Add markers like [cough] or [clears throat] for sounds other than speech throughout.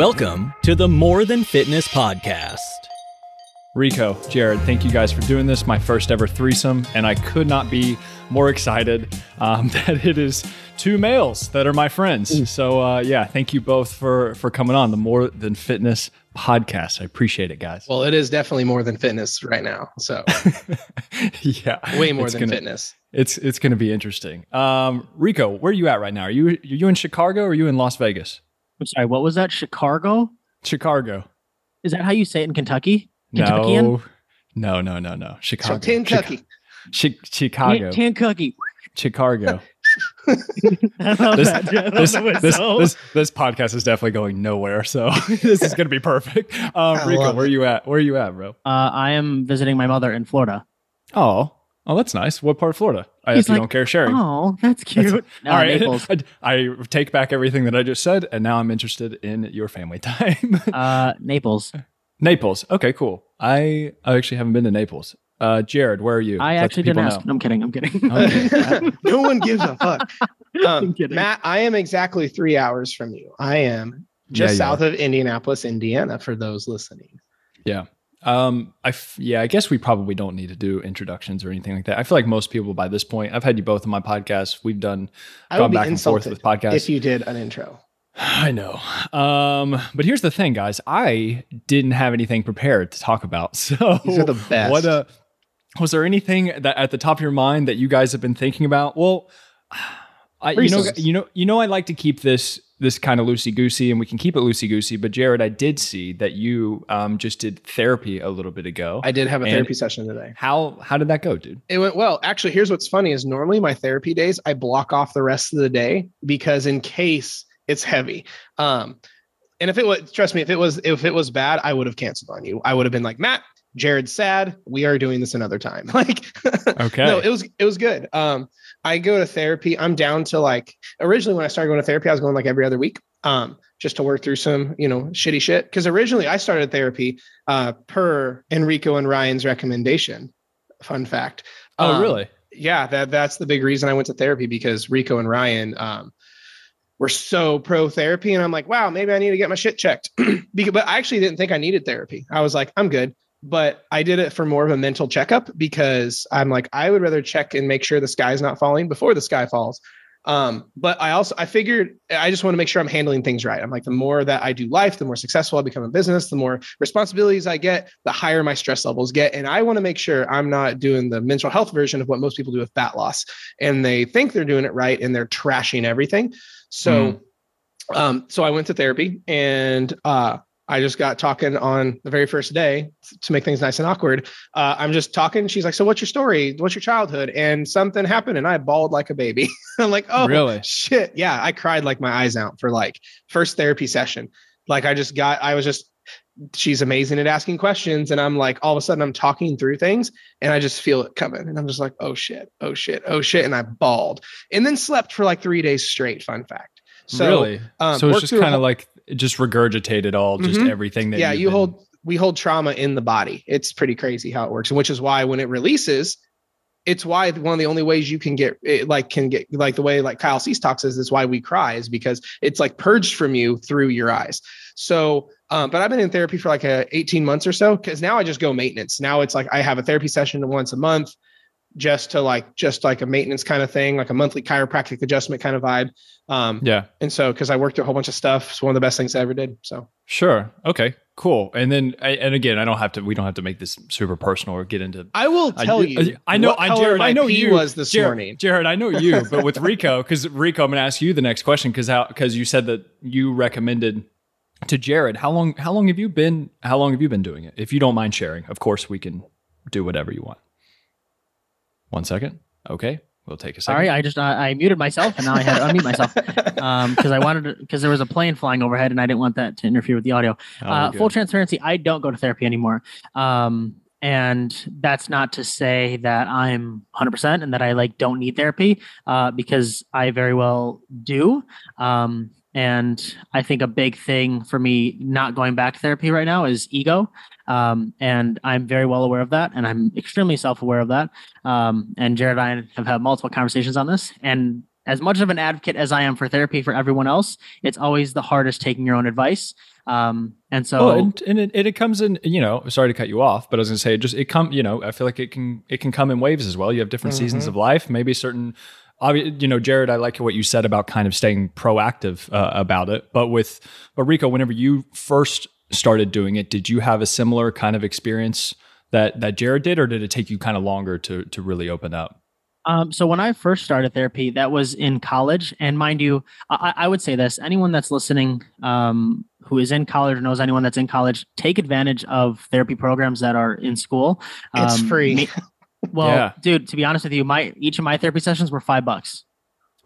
Welcome to the More Than Fitness Podcast. Rico, Jared, thank you guys for doing this. My first ever threesome, and I could not be more excited um, [laughs] that it is two males that are my friends. So uh, yeah, thank you both for for coming on the More Than Fitness podcast. I appreciate it, guys. Well, it is definitely more than fitness right now. So [laughs] yeah, way more it's than gonna, fitness. It's it's going to be interesting. Um, Rico, where are you at right now? Are you are you in Chicago or are you in Las Vegas? I'm sorry, what was that? Chicago? Chicago. Is that how you say it in Kentucky? Kentuckian? No, no, no, no, no. Chicago. So Kentucky. Chi- Chicago. Kentucky. Chicago. This, [laughs] that. [laughs] I love this, this, this, this podcast is definitely going nowhere. So [laughs] this is going to be perfect. Um, Rico, where it. you at? Where are you at, bro? Uh, I am visiting my mother in Florida. Oh, oh, that's nice. What part of Florida? I He's if you like, don't care sharing. Oh, that's cute. [laughs] no, All right, Naples. [laughs] I, I take back everything that I just said, and now I'm interested in your family [laughs] time. Uh, Naples. Naples. Okay, cool. I I actually haven't been to Naples. Uh, Jared, where are you? I Let actually didn't ask. know. I'm kidding. I'm kidding. Okay. no one gives a fuck. I'm Um, kidding. Matt, I am exactly three hours from you. I am just Yeah, you south of Indianapolis, Indiana, for those listening. Um, I f- yeah, I guess we probably don't need to do introductions or anything like that. I feel like most people by this point, I've had you both on my podcast. We've done I gone back and forth with podcasts. if you did an intro. [sighs] I know. Um, but here's the thing, guys. I didn't have anything prepared to talk about. [laughs] So These are the best. What uh was there anything that at the top of your mind that you guys have been thinking about? Well, [sighs] I, you know, you know, you know, I like to keep this this kind of loosey goosey, and we can keep it loosey goosey. But Jared, I did see that you um, just did therapy a little bit ago. I did have a And- therapy session today. how how did that go, dude? It went well. Actually, here's what's funny is normally my therapy days, I block off the rest of the day because in case it's heavy. Um, and if it was, trust me, if it was, if it was bad, I would have canceled on you. I would have been like, Matt, Jared's sad. We are doing this another time. [laughs] Like, Okay. no, it was, it was good. Um, I go to therapy. I'm down to like, originally when I started going to therapy, I was going like every other week. Um, just to work through some, you know, shitty shit. Cause originally I started therapy, uh, per Enrico and Ryan's recommendation. Fun fact. oh, Um, really? yeah, that that's the big reason I went to therapy because Rico and Ryan um, were so pro therapy, and I'm like, wow, maybe I need to get my shit checked. [clears throat] because, but I actually didn't think I needed therapy. I was like, I'm good. But I did it for more of a mental checkup because I'm like, I would rather check and make sure the sky's not falling before the sky falls. Um, but I also I figured I just want to make sure I'm handling things right. I'm like, the more that I do life, the more successful I become in business, the more responsibilities I get, the higher my stress levels get. And I want to make sure I'm not doing the mental health version of what most people do with fat loss. And they think they're doing it right and they're trashing everything. So um, so I went to therapy and uh I just got talking on the very first day to make things nice and awkward. Uh, I'm just talking. She's like, "So, what's your story? What's your childhood?" And something happened, and I bawled like a baby. [laughs] I'm like, "Oh, Really? shit yeah i cried like my eyes out for like first therapy session like i just got i was just she's amazing at asking questions and i'm like all of a sudden i'm talking through things and i just feel it coming and i'm just like oh shit oh shit oh shit and i bawled and then slept for like three days straight fun fact so really? um, so it's just kind of like just regurgitated all just Mhm. everything that yeah you've been- hold we hold trauma in the body it's pretty crazy how it works and which is why when it releases it's why one of the only ways you can get it like can get like the way like Kyle Cease talks is is why we cry is because it's like purged from you through your eyes. So, um, but I've been in therapy for like a 18 months or so because now I just go maintenance. Now it's like I have a therapy session once a month just to like just like a maintenance kind of thing, like a monthly chiropractic adjustment kind of vibe. Um, yeah. and so because I worked through a whole bunch of stuff, it's one of the best things I ever did. So Sure. Okay. Cool. And then, I- and again, I don't have to. We don't have to make this super personal or get into. I will tell do- you. I know. I, color Jared. I know you was this Jared, morning. Jared, I know you, but with [laughs] Rico, because Rico, I'm going to ask you the next question because how because you said that you recommended to Jared. How long? How long have you been? How long have you been doing it? If you don't mind sharing, of course we can do whatever you want. One second. Okay. We'll take a second. Sorry, I just uh, I muted myself and now I had to unmute myself [laughs] because I wanted to because there was a plane flying overhead and I didn't want that to interfere with the audio. Oh, uh, full transparency, I don't go to therapy anymore. Um, and that's not to say that I'm 100% and that I like don't need therapy uh, because I very well do. Um, and I think a big thing for me not going back to therapy right now is ego. Um, and I'm very well aware of that, and I'm extremely self-aware of that. Um, and Jared and I have had multiple conversations on this, and as much of an advocate as I am for therapy for everyone else, it's always the hardest taking your own advice. Um, and so, well, and, and it, it comes in, you know, sorry to cut you off, but I was going to say, just it come, you know, I feel like it can, it can come in waves as well. You have different mm-hmm. seasons of life, maybe certain, you know, Jared, I like what you said about kind of staying proactive uh, about it. But with, but Rico, whenever you first started doing it, did you have a similar kind of experience that that Jared did, or did it take you kind of longer to to really open up? Um, so when I first started therapy, that was in college, and mind you, I, I would say this: anyone that's listening um, who is in college or knows anyone that's in college, take advantage of therapy programs that are in school. It's um, free. Me, [laughs] well, yeah. dude, to be honest with you, my each of my therapy sessions were five bucks,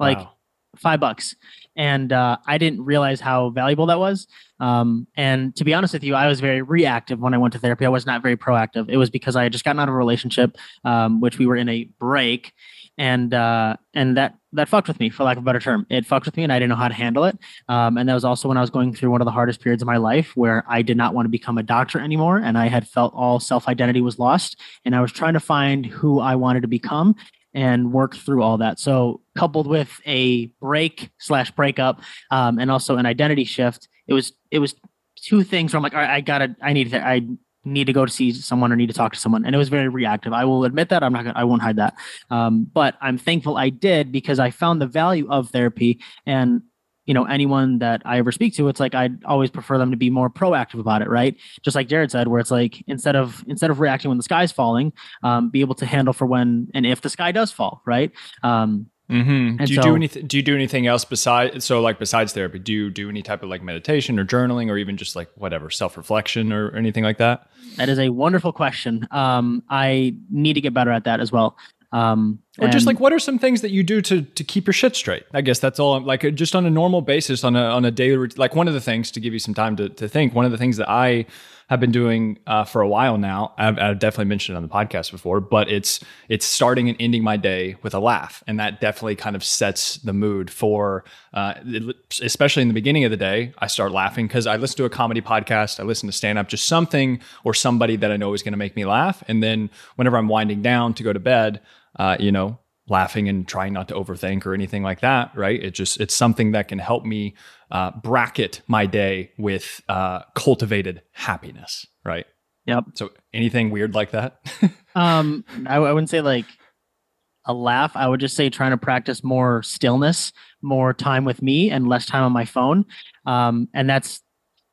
like wow. five bucks, and uh, I didn't realize how valuable that was. Um, and to be honest with you, I was very reactive when I went to therapy. I was not very proactive. It was because I had just gotten out of a relationship, um, which we were in a break, and uh, and that that fucked with me, for lack of a better term. It fucked with me, and I didn't know how to handle it. Um, and that was also when I was going through one of the hardest periods of my life, where I did not want to become a doctor anymore, and I had felt all self identity was lost, and I was trying to find who I wanted to become and work through all that. So coupled with a break slash breakup, um, and also an identity shift, it was it was two things where I'm like, all right, I gotta, I need to, I need to go to see someone or need to talk to someone. And it was very reactive. I will admit that. I'm not gonna, I won't hide that. Um, but I'm thankful I did because I found the value of therapy and you know anyone that i ever speak to it's like i'd always prefer them to be more proactive about it right just like jared said where it's like instead of instead of reacting when the sky's falling um, be able to handle for when and if the sky does fall right um, Mm-hmm. Do you so, do anything? Do you do anything else besides so like besides therapy? Do you do any type of like meditation or journaling or even just like whatever self reflection or anything like that? That is a wonderful question. Um, I need to get better at that as well. Um, or just like what are some things that you do to to keep your shit straight? I guess that's all. Like just on a normal basis, on a on a daily like one of the things to give you some time to to think. One of the things that I have been doing uh, for a while now. I've, I've, definitely mentioned it on the podcast before, but it's it's starting and ending my day with a laugh, and that definitely kind of sets the mood for, uh, especially in the beginning of the day. I start laughing because I listen to a comedy podcast, I listen to stand up, just something or somebody that I know is going to make me laugh, and then whenever I'm winding down to go to bed, uh, you know, laughing and trying not to overthink or anything like that right it just it's something that can help me uh, bracket my day with uh, cultivated happiness right yep so anything weird like that [laughs] um I, I wouldn't say like a laugh i would just say trying to practice more stillness more time with me and less time on my phone um and that's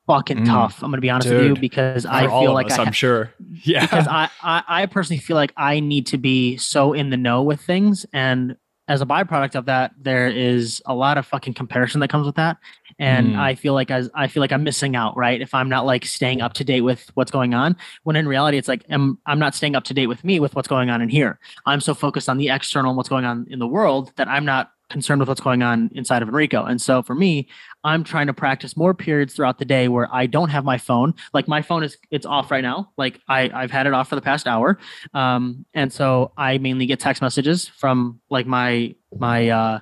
fucking mm, tough. I'm gonna be honest dude, with you because I feel like us, I am sure. [laughs] Yeah. Because I, I I personally feel like I need to be so in the know with things. And as a byproduct of that, there is a lot of fucking comparison that comes with that. And mm. I feel like as I feel like I'm missing out, right? If I'm not like staying up to date with what's going on. When in reality, it's like I'm I'm not staying up to date with me with what's going on in here. I'm so focused on the external and what's going on in the world that I'm not concerned with what's going on inside of Enrico. And so for me, I'm trying to practice more periods throughout the day where I don't have my phone. Like my phone is it's off right now. Like I I've had it off for the past hour. Um and so I mainly get text messages from like my my uh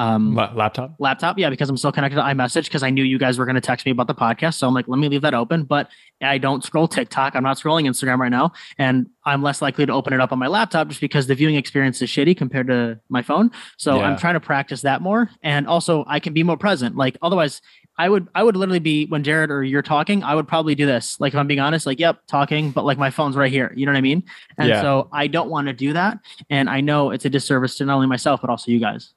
um, laptop laptop yeah because i'm still connected to imessage because i knew you guys were going to text me about the podcast so i'm like let me leave that open but i don't scroll tiktok i'm not scrolling instagram right now and i'm less likely to open it up on my laptop just because the viewing experience is shitty compared to my phone so yeah. i'm trying to practice that more and also i can be more present like otherwise I would I would literally be when Jared or you're talking, I would probably do this. Like if I'm being honest, like yep, talking, but like my phone's right here. You know what I mean? And yeah. so I don't want to do that. And I know it's a disservice to not only myself, but also you guys.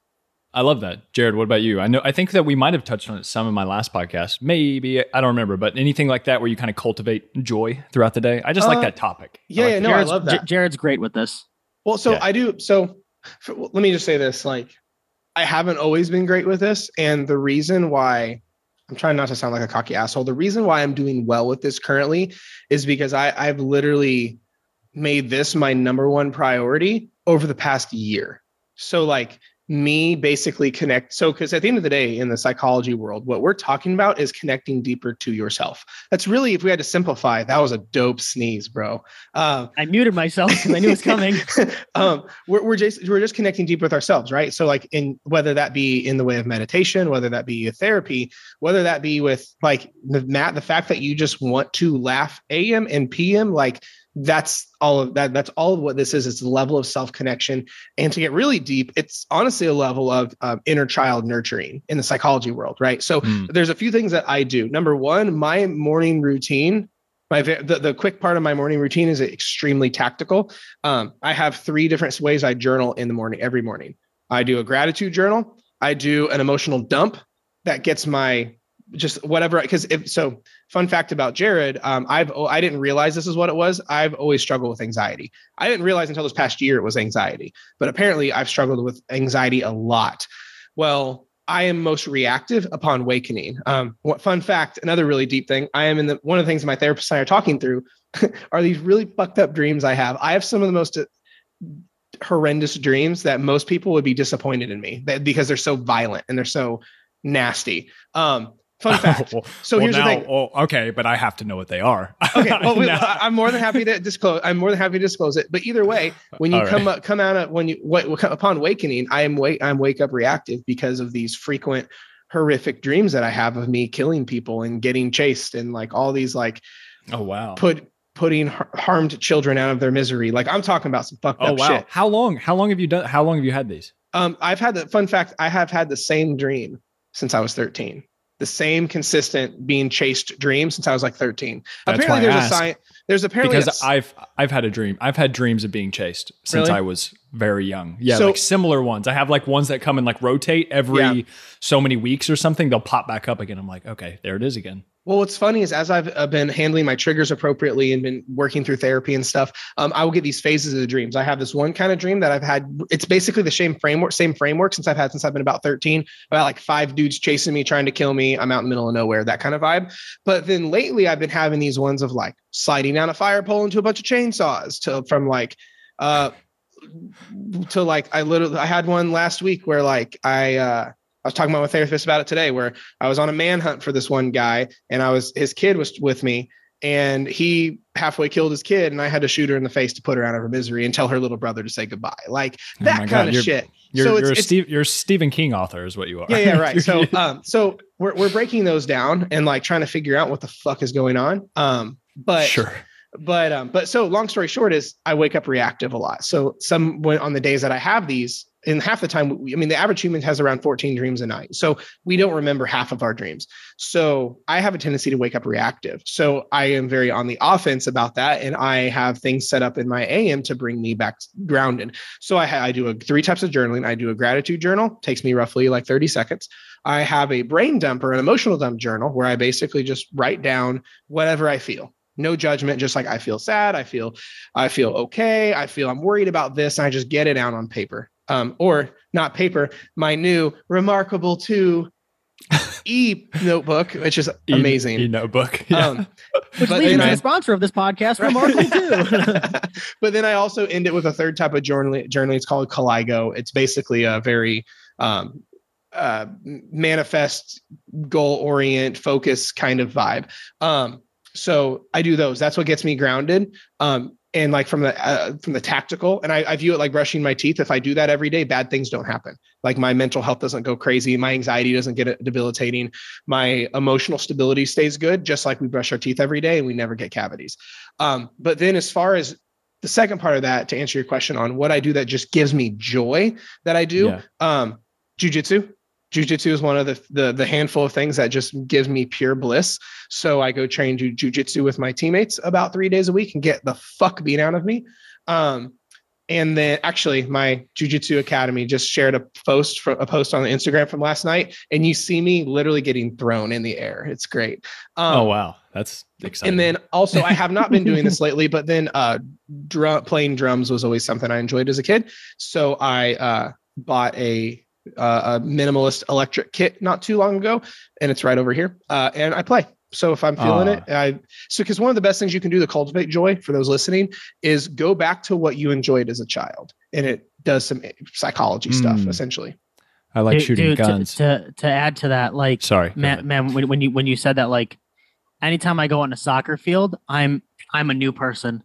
I love that. Jared, what about you? I know I think that we might have touched on it some in my last podcast. Maybe I don't remember, but anything like that where you kind of cultivate joy throughout the day. I just uh, like that topic. Yeah, like yeah, no, Jared's, I love that. Jared's great with this. Well, so yeah. I do so for, let me just say this like I haven't always been great with this and the reason why I'm trying not to sound like a cocky asshole. The reason why I'm doing well with this currently is because I I've literally made this my number one priority over the past year. So like me basically connect so because at the end of the day in the psychology world what we're talking about is connecting deeper to yourself. That's really if we had to simplify that was a dope sneeze bro. Uh, i muted myself because i knew it was coming. [laughs] Um, we're, we're just we're just connecting deep with ourselves right? So like in whether that be in the way of meditation whether that be a therapy whether that be with like the matt the fact that you just want to laugh am and pm like that's all of that that's all of what this is it's the level of self connection and to get really deep it's honestly a level of um, inner child nurturing in the psychology world right? So Mm. there's a few things that i do. Number one my morning routine my the, the quick part of my morning routine is extremely tactical. Um, i have three different ways i journal in the morning every morning. I do a gratitude journal. I do an emotional dump that gets my just whatever because if so fun fact about jared um, i've oh, i didn't realize this is what it was. I've always struggled with anxiety. I didn't realize until this past year it was anxiety but apparently i've struggled with anxiety a lot. Well i am most reactive upon awakening. Um, what fun fact another really deep thing i am in the one of the things my therapist and i are talking through [laughs] are these really fucked up dreams i have. I have some of the most uh, horrendous dreams that most people would be disappointed in me because they're so violent and they're so nasty. Um fun [laughs] fact Oh, so well, here's now, the thing oh, okay, but I have to know what they are. [laughs] okay well we, Now- I- i'm more than happy to disclose i'm more than happy to disclose it but either way [laughs] when you All come up come out of when you what, upon awakening i am wake i'm wake up reactive because of these frequent horrific dreams that i have of me killing people and getting chased and like all these like oh wow. put putting har- harmed children out of their misery like i'm talking about some fucked Oh up wow. shit How long? How long have you done? How long have you had these? um i've had the fun fact i have had the same dream since i was 13 the same consistent being chased dream since i was like 13 That's apparently there's a sign there's apparently because I've I've had a dream. I've had dreams of being chased since Really? I was very young. Yeah, So- like similar ones. I have like ones that come and like rotate every Yeah. so many weeks or something. They'll pop back up again. I'm like, okay, there it is again. Well, what's funny is as I've uh, been handling my triggers appropriately and been working through therapy and stuff, um, I will get these phases of the dreams. I have this one kind of dream that I've had. It's basically the same framework, same framework since I've had since I've been about 13. About like five dudes chasing me, trying to kill me. I'm out in the middle of nowhere, that kind of vibe. But then lately, I've been having these ones of like sliding down a fire pole into a bunch of chainsaws to from like uh to like I literally I had one last week where like I uh I was talking about my therapist about it today where I was on a manhunt for this one guy and I was his kid was with me and he halfway killed his kid and I had to shoot her in the face to put her out of her misery and tell her little brother to say goodbye. Like Oh that my kind God, of you're- shit. You're So you're, a it's- Steve, you're Stephen King author, is what you are. Yeah, yeah, right. So [laughs] um so we're we're breaking those down and like trying to figure out what the fuck is going on. Um but sure. but um but so long story short is i wake up reactive a lot so some when on the days that i have these and half the time we- i mean the average human has around 14 dreams a night. So we don't remember half of our dreams. So i have a tendency to wake up reactive. So i am very on the offense about that and i have things set up in my am to bring me back grounded. So i, I do a three types of journaling. I do a gratitude journal takes me roughly like 30 seconds. I have a brain dump or an emotional dump journal where i basically just write down whatever i feel. No judgment just like i feel sad. I feel i feel okay. I feel i'm worried about this and i just get it out on paper um, or not paper my new remarkable 2 [laughs] e notebook which is E- amazing E notebook. Yeah. um, Which But leads me to the sponsor of this podcast, Remarkable too. [laughs] but then I also end it with a third type of journaling. Journaling it's called Kaligo. It's basically a very um, uh, manifest, goal orient, focus kind of vibe. Um, so I do those. That's what gets me grounded. Um, and like from the uh, from the tactical, and I, I view it like brushing my teeth. If I do that every day, bad things don't happen. Like my mental health doesn't go crazy, my anxiety doesn't get debilitating, my emotional stability stays good. Just like we brush our teeth every day and we never get cavities. Um, but then as far as the second part of that, to answer your question on what I do that just gives me joy that I do, Yeah. um, jujitsu. Jujitsu is one of the, the the handful of things that just gives me pure bliss. So I go train ju- jujitsu with my teammates about three days a week and get the fuck beat out of me. Um, and then actually my jujitsu academy just shared a post from a post on Instagram from last night, and you see me literally getting thrown in the air. It's great. Um, oh wow, that's exciting. and then also, I have not been doing this [laughs] lately, but then uh, drum playing drums was always something I enjoyed as a kid. So I uh, bought a uh, a minimalist electric kit not too long ago, and it's right over here. Uh, and I play. So if I'm feeling Ah. it, I so because one of the best things you can do to cultivate joy for those listening is go back to what you enjoyed as a child, and it does some psychology stuff Mm. essentially. I like Dude- shooting dude, to- guns. To, to add to that, like Sorry, man, man when, when you when you said that, like anytime I go on a soccer field, I'm I'm a new person.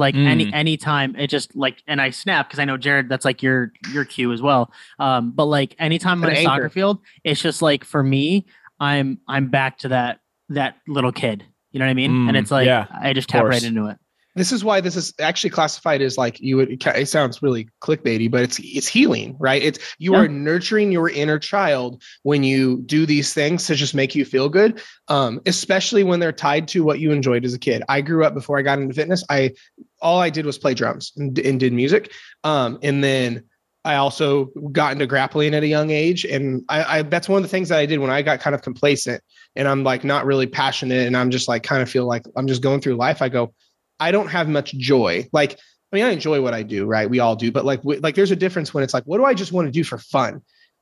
Like any Mm. anytime it just like and I snap because I know Jared, that's like your your cue as well. Um, but like anytime I'm on a soccer field, it's just like for me, I'm I'm back to that that little kid. You know what I mean? and Mm, it's like yeah, I just tap right into it. This is why this is actually classified as like you would it sounds really clickbaity but it's it's healing right it's you Yeah. are nurturing your inner child when you do these things to just make you feel good um especially when they're tied to what you enjoyed as a kid i grew up before i got into fitness i all i did was play drums and, and did music um and then I also got into grappling at a young age, and I, I that's one of the things that I did when I got kind of complacent and I'm like not really passionate, and I'm just like kind of feel like I'm just going through life. I go, I don't have much joy. Like, I mean, I enjoy what I do, right? We all do, but like, w- like, there's a difference when it's like, what do I just want to do for fun?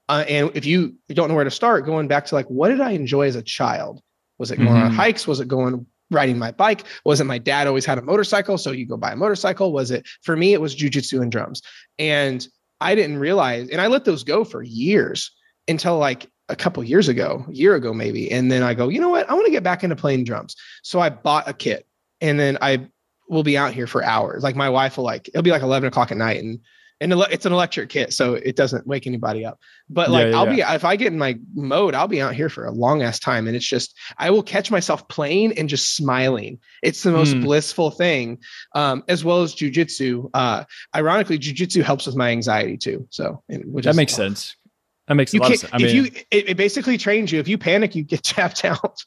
Uh, and if you don't know where to start, going back to like, what did I enjoy as a child? Was it going on Mhm. hikes? Was it going riding my bike? Was it my dad always had a motorcycle, so you go buy a motorcycle? Was it for me? It was jujitsu and drums, and I didn't realize, and I let those go for years until like a couple years ago, a year ago maybe. And then I go, you know what? I want to get back into playing drums. So I bought a kit, and then I will be out here for hours. Like my wife will like it'll be like eleven o'clock at night, and and it's an electric kit, so it doesn't wake anybody up. But like yeah, I'll be if I get in my mode, I'll be out here for a long ass time, and it's just I will catch myself playing and just smiling. It's the most Hmm. blissful thing, um, as well as jujitsu. Uh, ironically, jujitsu helps with my anxiety too. So That makes sense. That makes a You lot of sense. I if mean, you it, it basically trains you. If you panic, you get [laughs] tapped out.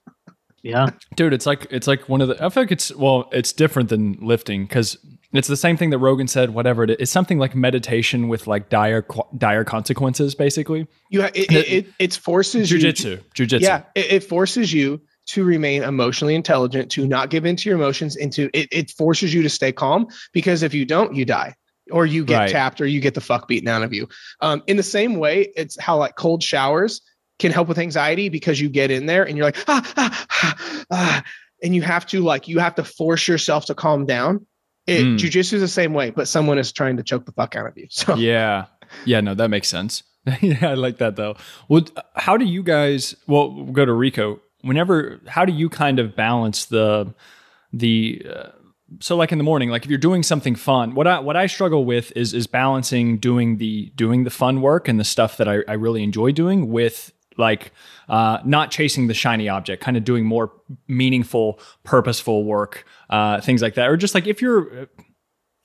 Yeah. dude, it's like it's like one of the. I feel like it's well, it's different than lifting because it's the same thing that Rogan said. Whatever it is, it's something like meditation with like dire qu- dire consequences, basically. You ha- it, it, it, it forces you. Jujitsu, jujitsu. Yeah, it, it forces you to remain emotionally intelligent, to not give into your emotions, and to it, it forces you to stay calm because if you don't, you die or you get Right. tapped or you get the fuck beaten out of you. Um, in the same way, it's how like cold showers can help with anxiety because you get in there and you're like ah, ah, ah, ah, and you have to like you have to force yourself to calm down. It Mm. jujitsu is the same way, but someone is trying to choke the fuck out of you. [laughs] So Yeah. Yeah, no, that makes sense. [laughs] yeah, I like that though. Well, how do you guys well, we'll go to Rico. Whenever how do you kind of balance the the uh, so like in the morning, like if you're doing something fun, what I what I struggle with is is balancing doing the doing the fun work and the stuff that I, I really enjoy doing with like uh, not chasing the shiny object, kind of doing more meaningful, purposeful work, uh, things like that, or just like if you're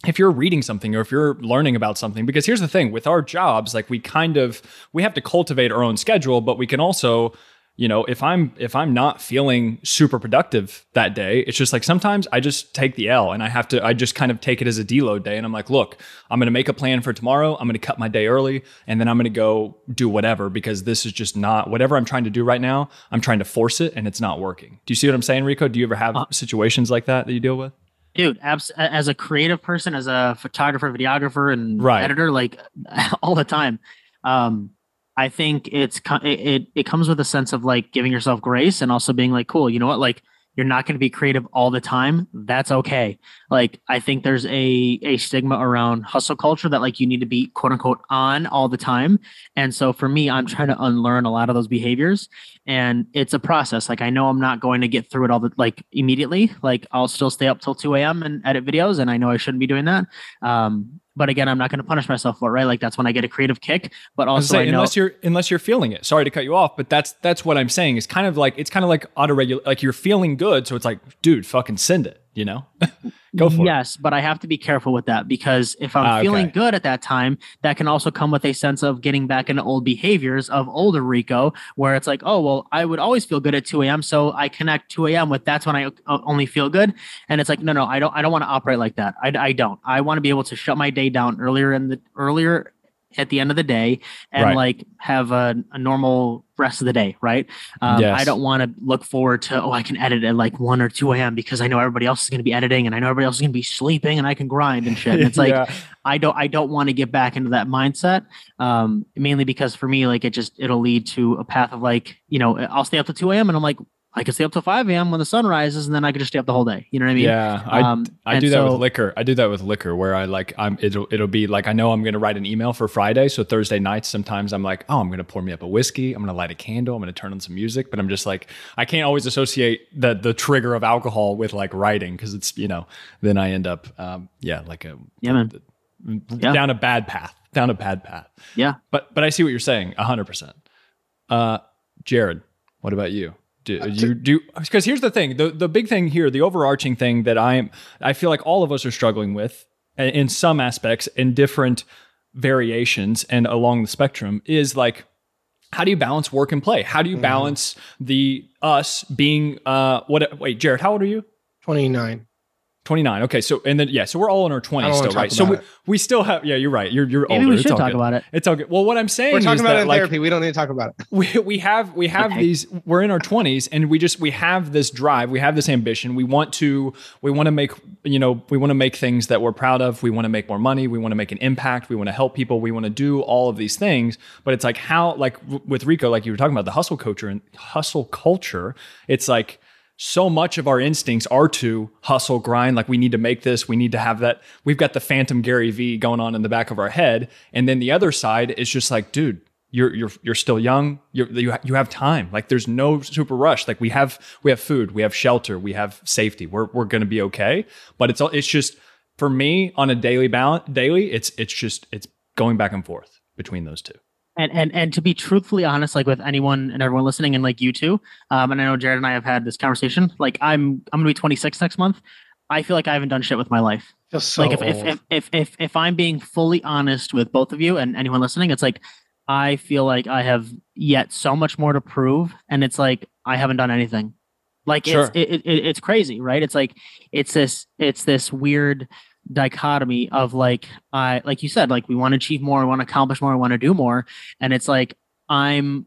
if you're reading something or if you're learning about something because here's the thing with our jobs like we kind of we have to cultivate our own schedule but we can also you know if i'm if i'm not feeling super productive that day it's just like sometimes i just take the l and i have to i just kind of take it as a deload day. And i'm like look i'm going to make a plan for tomorrow. I'm going to cut my day early and then i'm going to go do whatever because this is just not whatever i'm trying to do right now i'm trying to force it and it's not working. Do you see what i'm saying rico? Do you ever have situations like that that you deal with? Dude abs- as a creative person as a photographer videographer and Right. editor like [laughs] all the time. Um i think it's it, it comes with a sense of like giving yourself grace and also being like cool you know what? Like you're not going to be creative all the time. That's okay like i think there's a a stigma around hustle culture that like you need to be quote unquote on all the time and so for me i'm trying to unlearn a lot of those behaviors and it's a process like i know i'm not going to get through it all the like immediately like i'll still stay up till 2 a.m and edit videos and i know i shouldn't be doing that um but again i'm not going to punish myself for it right like that's when i get a creative kick but also gonna say, i know unless you're unless you're feeling it. Sorry to cut you off, but that's that's what I'm saying. It's kind of like it's kind of like auto regulate. Like you're feeling good, so it's like, dude, fucking send it. You know, [laughs] go for it. yes, but I have to be careful with that because if I'm Ah, feeling okay. good at that time, that can also come with a sense of getting back into old behaviors of older Rico, where it's like, oh, well, I would always feel good at 2 a.m. So I connect 2 a.m. with that's when I uh, only feel good. And it's like, no, no, I don't, I don't want to operate like that. I, I don't. I want to be able to shut my day down earlier in the earlier at the end of the day and Right. like have a, a normal rest of the day, right? Um, Yes. I don't want to look forward to, oh, I can edit at like 1 or 2 a.m. because I know everybody else is going to be editing and I know everybody else is going to be sleeping and I can grind and shit. And it's [laughs] like, Yeah. I don't I don't want to get back into that mindset. Um, mainly because for me, like it just it'll lead to a path of like, you know, I'll stay up to 2 a.m. and I'm like, I could stay up till 5 a.m. when the sun rises, and then I could just stay up the whole day. You know what I mean? yeah, I, Um, I do that so- with liquor. I do that with liquor where I like I'm it'll it'll be like I know I'm gonna write an email for Friday, so Thursday nights sometimes I'm like, oh, I'm gonna pour me up a whiskey, I'm gonna light a candle, I'm gonna turn on some music, but I'm just like I can't always associate the the trigger of alcohol with like writing because it's you know then I end up um, yeah like a Yeah, man. Yeah. down a bad path, down a bad path. Yeah. But but I see what you're saying, hundred percent. Uh, Jared, what about you? Do uh, you do because here's the thing the the big thing here the overarching thing that I'm I feel like all of us are struggling with uh, in some aspects in different variations and along the spectrum is like how do you balance work and play? How do you mm-hmm. balance the us being uh what wait Jared how old are you? 29. 29. Okay. So, and then, yeah, so we're all in our 20s still, talk right? So we, it. we still have, yeah, you're right. You're, you're Maybe older. we It's should all talk good. about it. It's all good. Well, what I'm saying We're talking is about that, it in like, therapy. We don't need to talk about it. [laughs] we, we have we have Okay. these we're in our 20s and we just we have this drive we have this ambition we want to we want to make you know we want to make things that we're proud of we want to make more money we want to make an impact we want to help people we want to do all of these things but it's like how like w- with rico like you were talking about the hustle culture and hustle culture it's like so much of our instincts are to hustle grind like we need to make this we need to have that. We've got the phantom gary v going on in the back of our head. And then the other side is just like dude you're you're you're still young. You're, you you have time. Like there's no super rush. Like we have we have food we have shelter we have safety. We're we're going to be okay. But it's it's just for me on a daily balance daily it's it's just it's going back and forth between those two and and and to be truthfully honest like with anyone and everyone listening and like you too um and i know jared and i have had this conversation like i'm i'm gonna be 26 next month. I feel like i haven't done shit with my life. So like if, if if if if if i'm being fully honest with both of you and anyone listening it's like i feel like i have yet so much more to prove and it's like i haven't done anything. Like Sure. it's it, it, it's crazy right? It's like it's this it's this weird dichotomy of like i like you said like we want to achieve more we want to accomplish more we want to do more and it's like i'm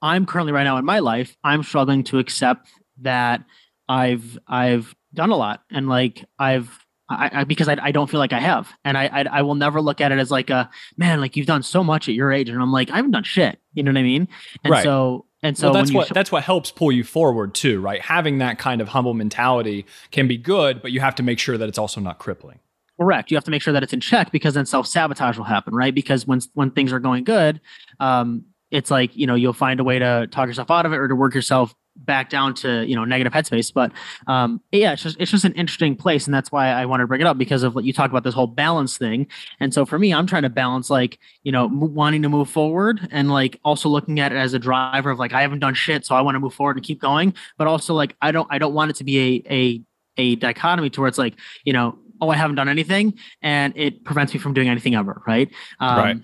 i'm currently right now in my life i'm struggling to accept that i've i've done a lot and like i've I, I because I, I don't feel like I have, and I, I I will never look at it as like a man like you've done so much at your age, and I'm like I haven't done shit. You know what I mean? And Right. so and so well, that's what sh- that's what helps pull you forward too, right? Having that kind of humble mentality can be good, but you have to make sure that it's also not crippling. Correct. You have to make sure that it's in check because then self sabotage will happen, right? Because when when things are going good, um, it's like you know you'll find a way to talk yourself out of it or to work yourself back down to you know negative headspace. But um, yeah, it's just it's just an interesting place, and that's why I wanted to bring it up because of what you talk about this whole balance thing. And so for me, I'm trying to balance like you know m- wanting to move forward and like also looking at it as a driver of like I haven't done shit, so I want to move forward and keep going. But also like I don't I don't want it to be a a a dichotomy to where it's like you know oh i haven't done anything and it prevents me from doing anything ever right um, Right.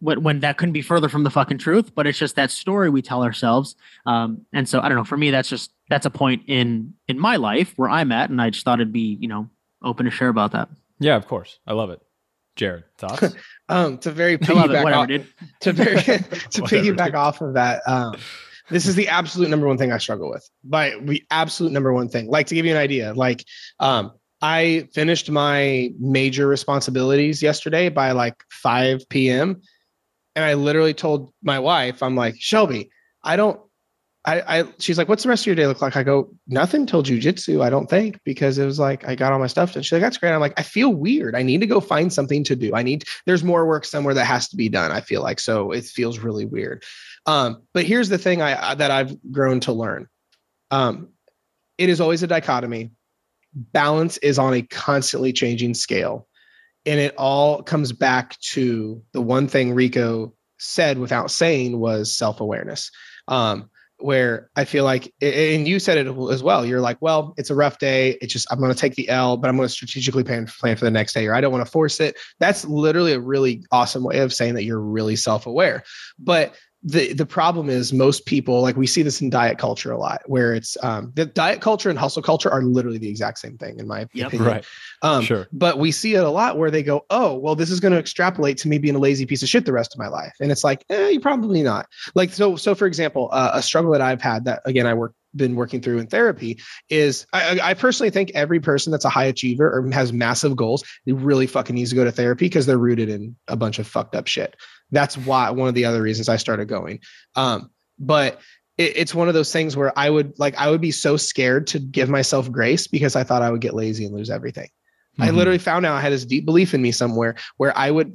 when, when that couldn't be further from the fucking truth but it's just that story we tell ourselves um, and so i don't know for me that's just that's a point in in my life where i'm at and i just thought it'd be you know open to share about that Yeah, of course. I love it. Jared, thoughts? [laughs] um, to very i it piggyback whatever off, dude [laughs] to very [laughs] to Whatever, piggyback dude. off of that um this is the absolute number one thing i struggle with by the absolute number one thing like to give you an idea like um i finished my major responsibilities yesterday by like 5 p.m and i literally told my wife i'm like shelby i don't I, I she's like, what's the rest of your day look like? I go, nothing till jujitsu, I don't think, because it was like I got all my stuff and she's like, that's great. I'm like, I feel weird. I need to go find something to do. I need there's more work somewhere that has to be done. I feel like so it feels really weird. Um, but here's the thing I that I've grown to learn. Um, it is always a dichotomy. Balance is on a constantly changing scale. And it all comes back to the one thing Rico said without saying was self-awareness. Um, where I feel like, and you said it as well. You're like, well, it's a rough day. It's just I'm going to take the L, but I'm going to strategically plan plan for the next day, or I don't want to force it. That's literally a really awesome way of saying that you're really self-aware. But the the problem is most people like we see this in diet culture a lot, where it's um, the diet culture and hustle culture are literally the exact same thing, in my Yep. opinion. right. Um, Sure. But we see it a lot where they go, oh, well, this is going to extrapolate to me being a lazy piece of shit the rest of my life. And it's like, eh, you probably not. Like, so, so for example, uh, a struggle that I've had that again, I work been working through in therapy is I, I I personally think every person that's a high achiever or has massive goals, they really fucking needs to go to therapy because they're rooted in a bunch of fucked up shit. That's why one of the other reasons I started going. Um, but it, it's one of those things where I would like I would be so scared to give myself grace because I thought I would get lazy and lose everything. I Mhm. literally found out I had this deep belief in me somewhere where I would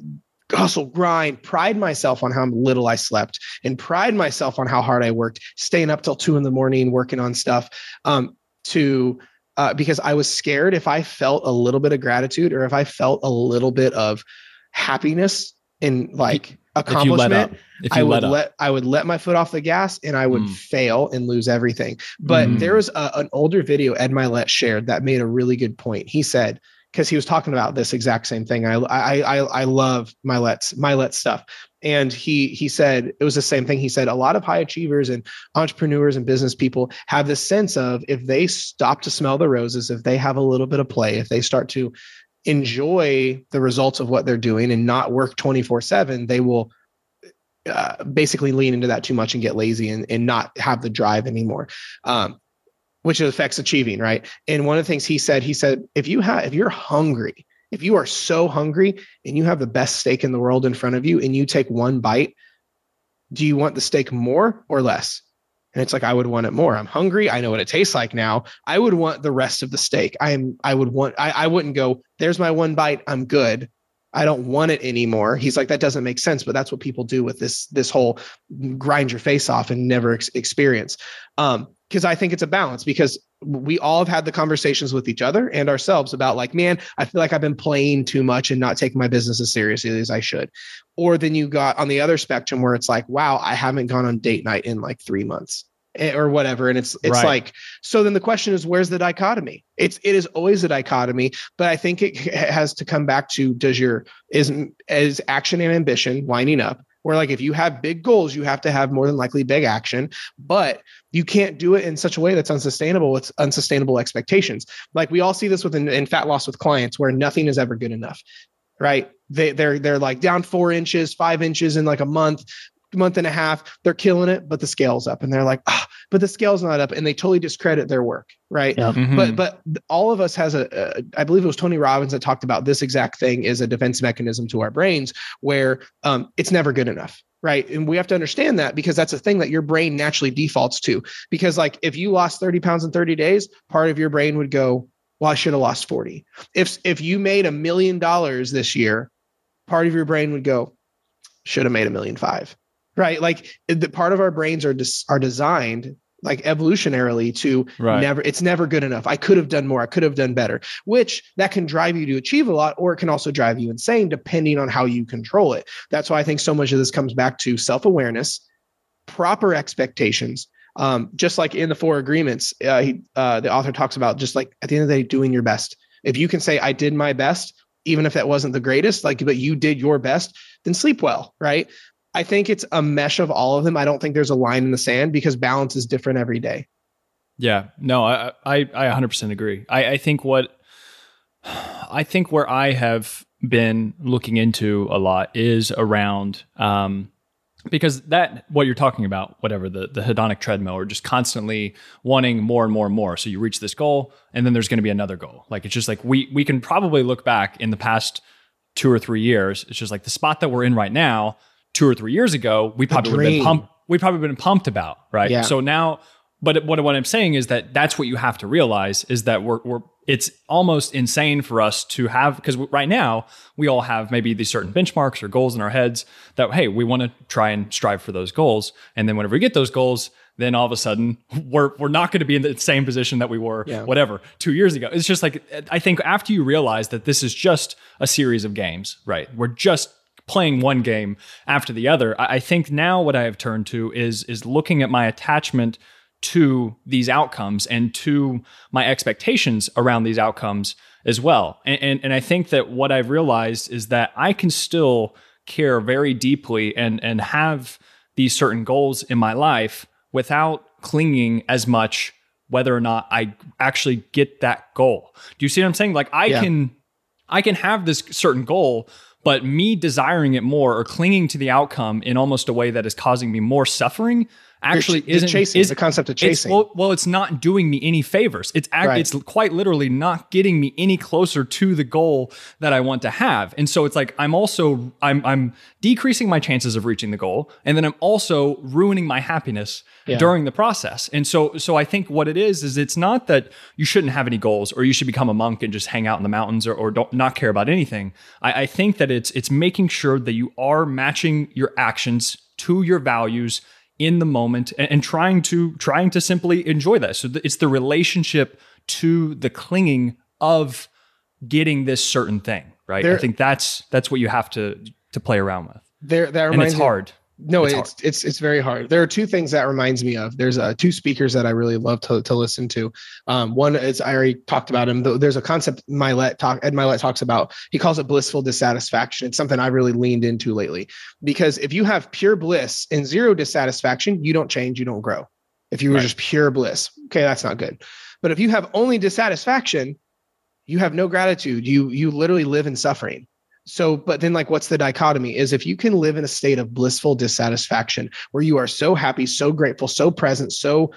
hustle, grind, pride myself on how little I slept, and pride myself on how hard I worked, staying up till two in the morning working on stuff. Um, to uh, because I was scared if I felt a little bit of gratitude or if I felt a little bit of happiness in like If you let accomplishment, up. If I would let let. I would let my foot off the gas and I would Mm. fail and lose everything. But Mm. there was a, an older video Ed Mylett shared that made a really good point. He said because he was talking about this exact same thing. I I I, I love Mylett's Mylett stuff, and he he said it was the same thing. He said a lot of high achievers and entrepreneurs and business people have this sense of if they stop to smell the roses, if they have a little bit of play, if they start to enjoy the results of what they're doing and not work 24 7 they will uh, basically lean into that too much and get lazy and, and not have the drive anymore um, which affects achieving right? And one of the things he said he said if you have if you're hungry if you are so hungry and you have the best steak in the world in front of you and you take one bite do you want the steak more or less and it's like I would want it more. I'm hungry. I know what it tastes like now. I would want the rest of the steak. I am. I would want. I, I wouldn't go. There's my one bite. I'm good. I don't want it anymore. He's like that doesn't make sense, but that's what people do with this this whole grind your face off and never ex- experience. Um, because I think it's a balance because we all have had the conversations with each other and ourselves about like, man, I feel like I've been playing too much and not taking my business as seriously as I should. Or then you got on the other spectrum where it's like, wow, I haven't gone on date night in like three months Eh, or whatever. And it's it's Right. like, so then the question is, where's the dichotomy? It's it is always a dichotomy, but I think it has to come back to does your is is action and ambition lining up? Where like if you have big goals, you have to have more than likely big action, but you can't do it in such a way that's unsustainable with unsustainable expectations. Like we all see this within in fat loss with clients where nothing is ever good enough. Right. They they're they're like down four inches, five inches in like a month, month and a half. They're killing it, but the scale's up. And they're like, ah, but the scale's not up. And they totally discredit their work. Right Yeah. Mhm. but but all of us has a, a i believe it was tony robbins that talked about this exact thing is a defense mechanism to our brains where um, it's never good enough right and we have to understand that because that's a thing that your brain naturally defaults to because like if you lost 30 pounds in 30 days part of your brain would go well i should have lost 40 if if you made a million dollars this year part of your brain would go should have made a million five right like the part of our brains are dis, are designed like evolutionarily to Right. never it's never good enough. I could have done more. I could have done better which that can drive you to achieve a lot or it can also drive you insane depending on how you control it. That's why i think so much of this comes back to self-awareness proper expectations um, just like in the four agreements uh, he, uh, the author talks about just like at the end of the day doing your best. If you can say i did my best even if that wasn't the greatest like but you did your best then sleep well right i think it's a mesh of all of them. I don't think there's a line in the sand because balance is different every day. Yeah, no, I I I 100% agree. I I think what I think where I have been looking into a lot is around um because that what you're talking about whatever the the hedonic treadmill or just constantly wanting more and more and more. So you reach this goal and then there's going to be another goal. Like it's just like we we can probably look back in the past 2 or 3 years. It's just like the spot that we're in right now 2 or 3 years ago we probably would have been pumped we probably been pumped about right? Yeah. so now but what what I'm saying is that that's what you have to realize is that we're we're it's almost insane for us to have because right now we all have maybe these certain benchmarks or goals in our heads that hey we want to try and strive for those goals. And then whenever we get those goals then all of a sudden [laughs] we're we're not going to be in the same position that we were Yeah. whatever 2 years ago. It's just like I think after you realize that this is just a series of games right? We're just playing one game after the other I, I think now what I have turned to is is looking at my attachment to these outcomes and to my expectations around these outcomes as well. And, and, and I think that what I've realized is that I can still care very deeply and, and have these certain goals in my life without clinging as much whether or not I actually get that goal. Do you see what I'm saying? Like I Yeah. can I can have this certain goal, but me desiring it more or clinging to the outcome in almost a way that is causing me more suffering actually You're isn't chasing is the concept of it's, chasing well, well, it's not doing me any favors. It's act, Right. it's quite literally not getting me any closer to the goal that I want to have. And so it's like I'm also I'm I'm decreasing my chances of reaching the goal, and then I'm also ruining my happiness Yeah. during the process. And so so I think what it is is it's not that you shouldn't have any goals or you should become a monk and just hang out in the mountains or, or don't not care about anything. I, I think that it's it's making sure that you are matching your actions to your values in the moment and, and trying to trying to simply enjoy that. So th- it's the relationship to the clinging of getting this certain thing, right? I think that's that's what you have to to play around with. There, that And it's hard. No, It's it's it's, it's very hard. There are two things that reminds me of. There's uh, two speakers that I really love to, to listen to. Um, one is I already talked about him. There's a concept Mylett talk Ed Mylett talks about. He calls it blissful dissatisfaction. It's something I've really leaned into lately because if you have pure bliss and zero dissatisfaction, you don't change, you don't grow. If you were Right. just pure bliss, okay, that's not good. But if you have only dissatisfaction, you have no gratitude. You you literally live in suffering. So, but then like what's the dichotomy is if you can live in a state of blissful dissatisfaction where you are so happy, so grateful, so present, so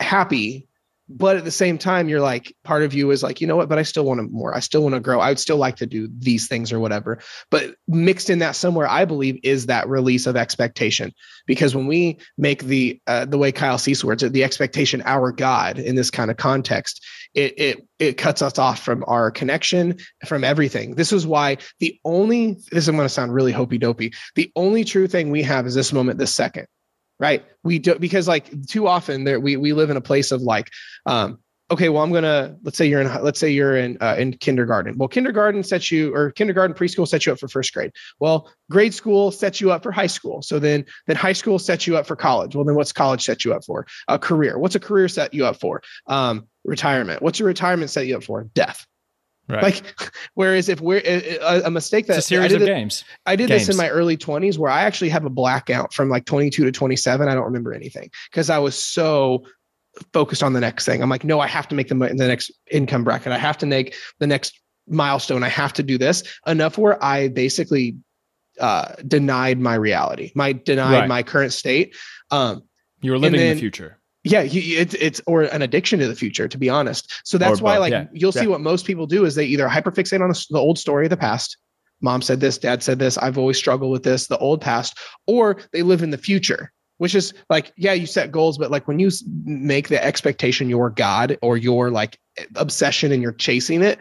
happy, but at the same time, you're like, part of you is like, you know what, but I still want to more. I still want to grow. I would still like to do these things or whatever. But mixed in that somewhere, I believe, is that release of expectation. Because when we make the uh, the way Kyle sees words the expectation our God in this kind of context, it it it cuts us off from our connection, from everything. This is why the only this is going to sound really hopey dopey. The only true thing we have is this moment, this second right? We do because like too often there we we live in a place of like um okay well i'm gonna let's say you're in let's say you're in uh, in kindergarten. Well kindergarten sets you or kindergarten preschool sets you up for first grade. Well grade school sets you up for high school. So then then high school sets you up for college. Well then what's college set you up for? A career. What's a career set you up for? Um retirement. What's your retirement set you up for? Death Right. like [laughs] whereas if we're a, a mistake that it's a series I of did games. I did this in my early 20s where I actually have a blackout from like 22 to 27. I don't remember anything because I was so focused on the next thing. I'm like, no, I have to make the, the next income bracket. I have to make the next milestone. I have to do this enough where I basically uh, denied my reality, my denied Right. my current state. Um, You were living in the future. Yeah, it's it's or an addiction to the future, to be honest. So that's Or why, both, like, yeah, you'll see what most people do is they either hyperfixate on the, the old story of the past. Mom said this, dad said this. I've always struggled with this, the old past, or they live in the future, which is like, yeah, you set goals, but like when you make the expectation your God or your like obsession and you're chasing it,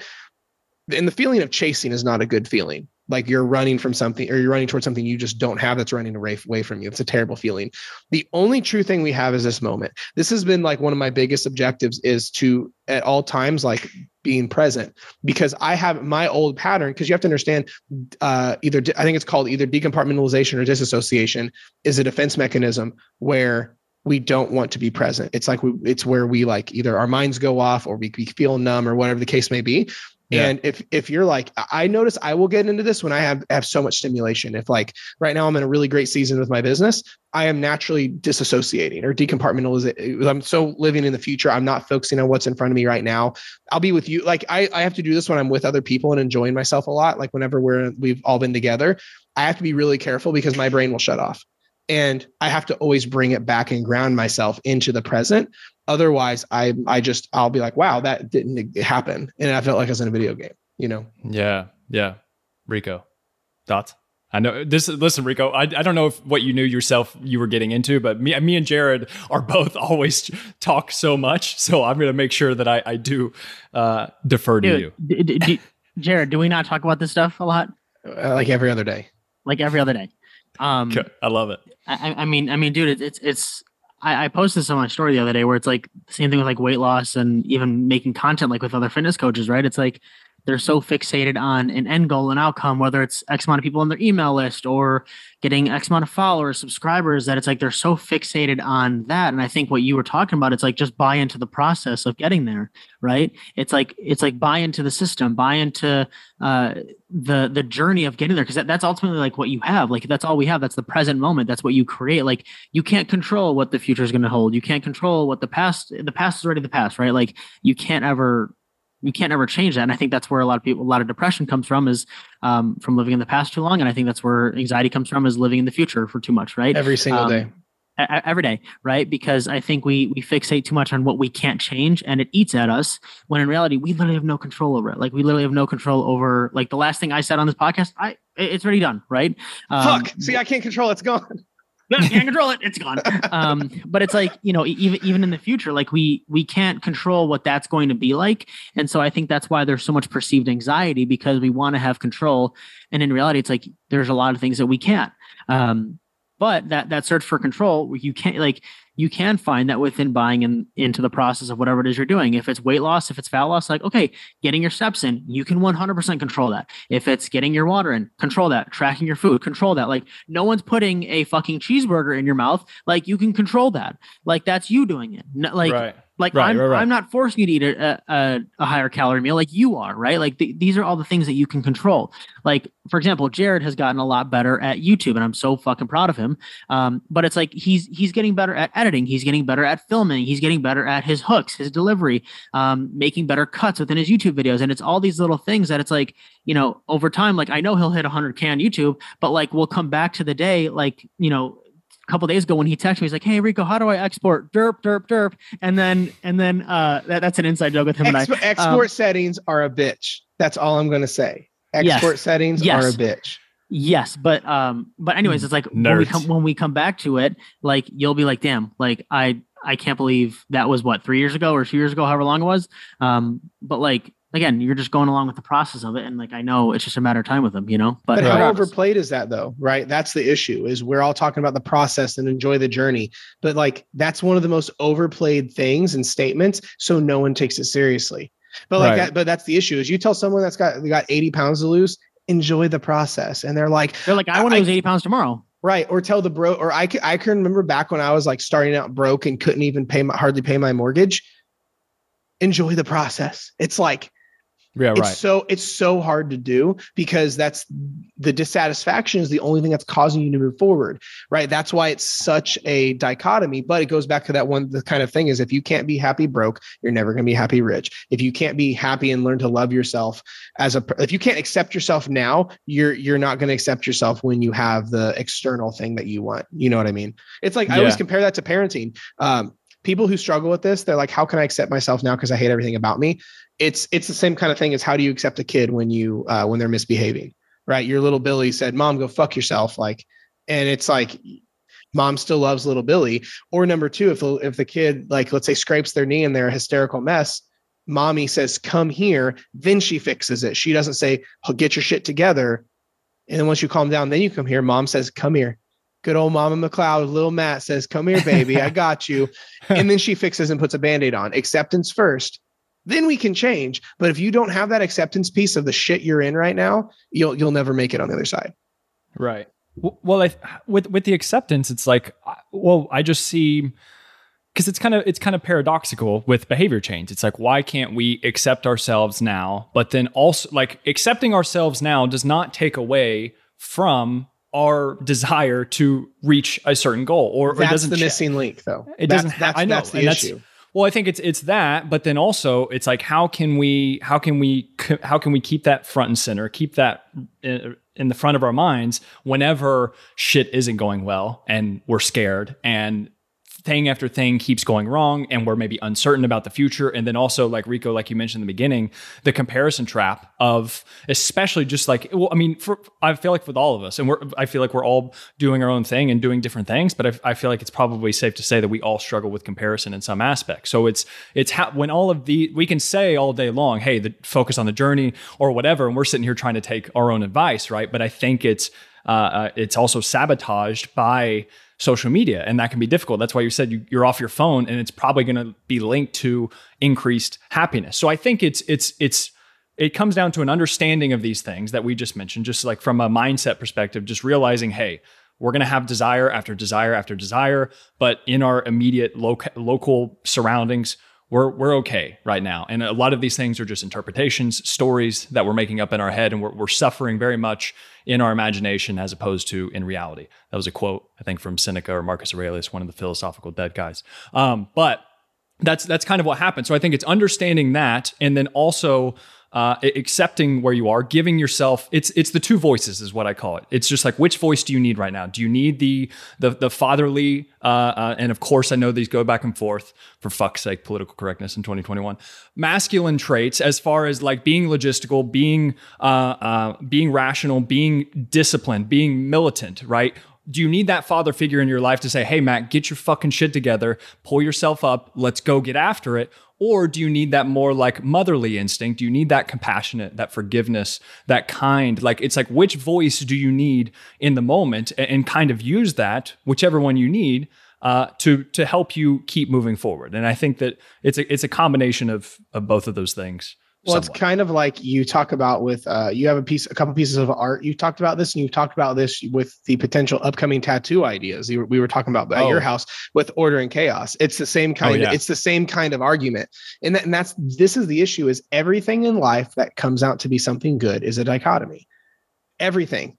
and the feeling of chasing is not a good feeling. Like you're running from something or you're running towards something you just don't have that's running away from you. It's a terrible feeling. The only true thing we have is this moment this has been like one of my biggest objectives is to at all times like being present because i have my old pattern because you have to understand uh, either i think it's called either decompartmentalization or disassociation is a defense mechanism where we don't want to be present it's like we, it's where we like either our minds go off or we, we feel numb or whatever the case may be Yeah. and if if you're like I- notice i will get into this when i have have so much stimulation if like right now i'm in a really great season with my business I am naturally disassociating or decompartmentalizing. Uh, I'm so living in the future. I'm not focusing on what's in front of me right now. I'll be with you. Like I, I have to do this when I'm with other people and enjoying myself a lot. Like whenever we're we've all been together, I have to be really careful because my brain will shut off. And I have to always bring it back and ground myself into the present. Otherwise, I I just I'll be like, wow, that didn't happen. And I felt like I was in a video game, you know. Yeah, yeah. Rico, thoughts? I know this. Listen, Rico. I, I don't know if what you knew yourself you were getting into, but me, me and Jared are both [laughs] always talk so much. So I'm going to make sure that I, I do uh, defer to you. D- d- d- Jared, do we not talk about this stuff a lot? Uh, like every other day. Like every other day. Um, I love it. I, I- mean, I mean, dude, it's it's, it's I, I posted this on my story the other day where it's like the same thing with like weight loss and even making content like with other fitness coaches, right? It's like they're so fixated on an end goal and outcome, whether it's X amount of people on their email list or getting X amount of followers, subscribers, that it's like they're so fixated on that. And I think what you were talking about, it's like just buy into the process of getting there, right? It's like it's like buy into the system, buy into uh, the the journey of getting there, because that, that's ultimately like what you have. Like that's all we have. That's the present moment. That's what you create. Like you can't control what the future is going to hold. You can't control what the past. The past is already the past, right? Like you can't ever you can't ever change that. And I think that's where a lot of people, a lot of depression comes from is um, from living in the past too long. And I think that's where anxiety comes from is living in the future for too much, right? Every single Um, day. every day, right? Because I think we we fixate too much on what we can't change, and it eats at us. When in reality, we literally have no control over it. Like we literally have no control over. Like the last thing I said on this podcast, I it's already done, right? Um, Fuck. See, I can't control. It's gone. No, can't control it. It's gone. [laughs] Um, but it's like you know, even even in the future, like we we can't control what that's going to be like, and so I think that's why there's so much perceived anxiety because we want to have control, and in reality, it's like there's a lot of things that we can't. Um, but that that search for control, you can't like you can find that within buying in, into the process of whatever it is you're doing. If it's weight loss, if it's fat loss, like, okay, getting your steps in, you can 100% control that. If it's getting your water in, control that. Tracking your food, control that. Like, no one's putting a fucking cheeseburger in your mouth. Like, you can control that. Like, that's you doing it. like, right. Like Right, I'm, right. I'm not forcing you to eat a, a, a higher calorie meal like you are, right? Like th- these are all the things that you can control. Like for example, Jared has gotten a lot better at YouTube, and I'm so fucking proud of him. Um, but it's like he's he's getting better at editing, he's getting better at filming, he's getting better at his hooks, his delivery, um, making better cuts within his YouTube videos, and it's all these little things that it's like you know over time. Like I know he'll hit 100k on YouTube, but like we'll come back to the day like you know a couple days ago when he texted me, he's like, "Hey Rico, how do I export derp derp derp?" And then and then uh, that, that's an inside joke with him and I. Expo- export settings are a bitch. That's all I'm going to say. Yes. Export settings Yes. are a bitch. Yes, but um, but anyways, it's like when we come when we come back to it, like you'll be like, "Damn, like I I can't believe that was what three years ago or two years ago, however long it was." Um, but like again, you're just going along with the process of it, and like I know it's just a matter of time with them, you know. But, But how regardless. overplayed is that though? Right? That's the issue. Is we're all talking about the process and enjoy the journey, but like that's one of the most overplayed things and statements. So no one takes it seriously. But like Right. that, but that's the issue. Is you tell someone that's got they got 80 pounds to lose, enjoy the process, and they're like, they're like, "I want to lose eighty pounds tomorrow." Right. Or tell the bro, or I I can remember back when I was like starting out broke and couldn't even pay my, hardly pay my mortgage. Enjoy the process. It's like, Yeah, it's right. so, it's so hard to do because that's the dissatisfaction is the only thing that's causing you to move forward. Right. That's why it's such a dichotomy, but it goes back to that one, the kind of thing is if you can't be happy broke, you're never going to be happy rich. If you can't be happy and learn to love yourself as a, if you can't accept yourself now, you're, you're not going to accept yourself when you have the external thing that you want. You know what I mean? It's like, I always compare that to parenting. Um, people who struggle with this, they're like, how can I accept myself now? Cause I hate everything about me. It's, it's the same kind of thing as how do you accept a kid when you, uh, when they're misbehaving, right? Your little Billy said, mom, go fuck yourself. Like, and it's like, mom still loves little Billy. Or number two, if, the- if the kid, like, let's say scrapes their knee and they're a hysterical mess, mommy says, come here. Then she fixes it. She doesn't say, oh, get your shit together. And then once you calm down, then you come here. Mom says, come here. Good old Mama McLeod, little Matt says, come here, baby. I got you. [laughs] And then she fixes and puts a band-aid on. Acceptance first. Then we can change. But if you don't have that acceptance piece of the shit you're in right now, you'll you'll never make it on the other side. Right. Well, I, with with the acceptance, it's like, well, I just see because it's kind of it's kind of paradoxical with behavior change. It's like, why can't we accept ourselves now? But then also, like, accepting ourselves now does not take away from our desire to reach a certain goal, or, or it That's doesn't the cha- missing link, though. It That's- doesn't. ha- That's, I know, that's the issue. Well, I think it's it's that, but then also it's like how can we how can we how can we keep that front and center, keep that in, in the front of our minds whenever shit isn't going well and we're scared and thing after thing keeps going wrong and we're maybe uncertain about the future. And then also like Rico like you mentioned in the beginning the comparison trap of especially just like well I mean for I feel like with all of us and we're I feel like we're all doing our own thing and doing different things but I, I feel like it's probably safe to say that we all struggle with comparison in some aspect. So it's it's when all of the we can say all day long hey the focus on the journey or whatever and we're sitting here trying to take our own advice right? But I think it's uh, uh, it's also sabotaged by social media and that can be difficult. That's why you said you, you're off your phone and it's probably going to be linked to increased happiness. So i think it's it's it's it comes down to an understanding of these things that we just mentioned just like from a mindset perspective just realizing hey we're going to have desire after desire after desire but in our immediate loc- local surroundings we're we're okay right now. And a lot of these things are just interpretations, stories that we're making up in our head, and we're, we're suffering very much in our imagination as opposed to in reality. That was a quote, I think, from Seneca or Marcus Aurelius, one of the philosophical dead guys. Um, but that's that's kind of what happened. So I think it's understanding that, and then also uh, accepting where you are, giving yourself. It's it's the two voices is what I call it. It's just like which voice do you need right now? Do you need the the the fatherly? Uh, uh, and of course, I know these go back and forth. For fuck's sake, political correctness in 2021. Masculine traits, as far as like being logistical, being uh, uh, being rational, being disciplined, being militant, right? do you need that father figure in your life to say, hey, Matt, get your fucking shit together, pull yourself up, let's go get after it? Or do you need that more like motherly instinct? Do you need that compassionate, that forgiveness, that kind? Like, it's like, which voice do you need in the moment and, and kind of use that, whichever one you need, uh, to to help you keep moving forward. And I think that it's a it's a combination of of both of those things. Well, it's kind of like you talk about with uh, you have a piece, a couple pieces of art. You talked about this, and you talked about this with the potential upcoming tattoo ideas. You we were talking about at Oh. your house with order and chaos. It's the same kind. yeah. It's the same kind of argument, and, that, and that's this is the issue: is everything in life that comes out to be something good is a dichotomy. Everything,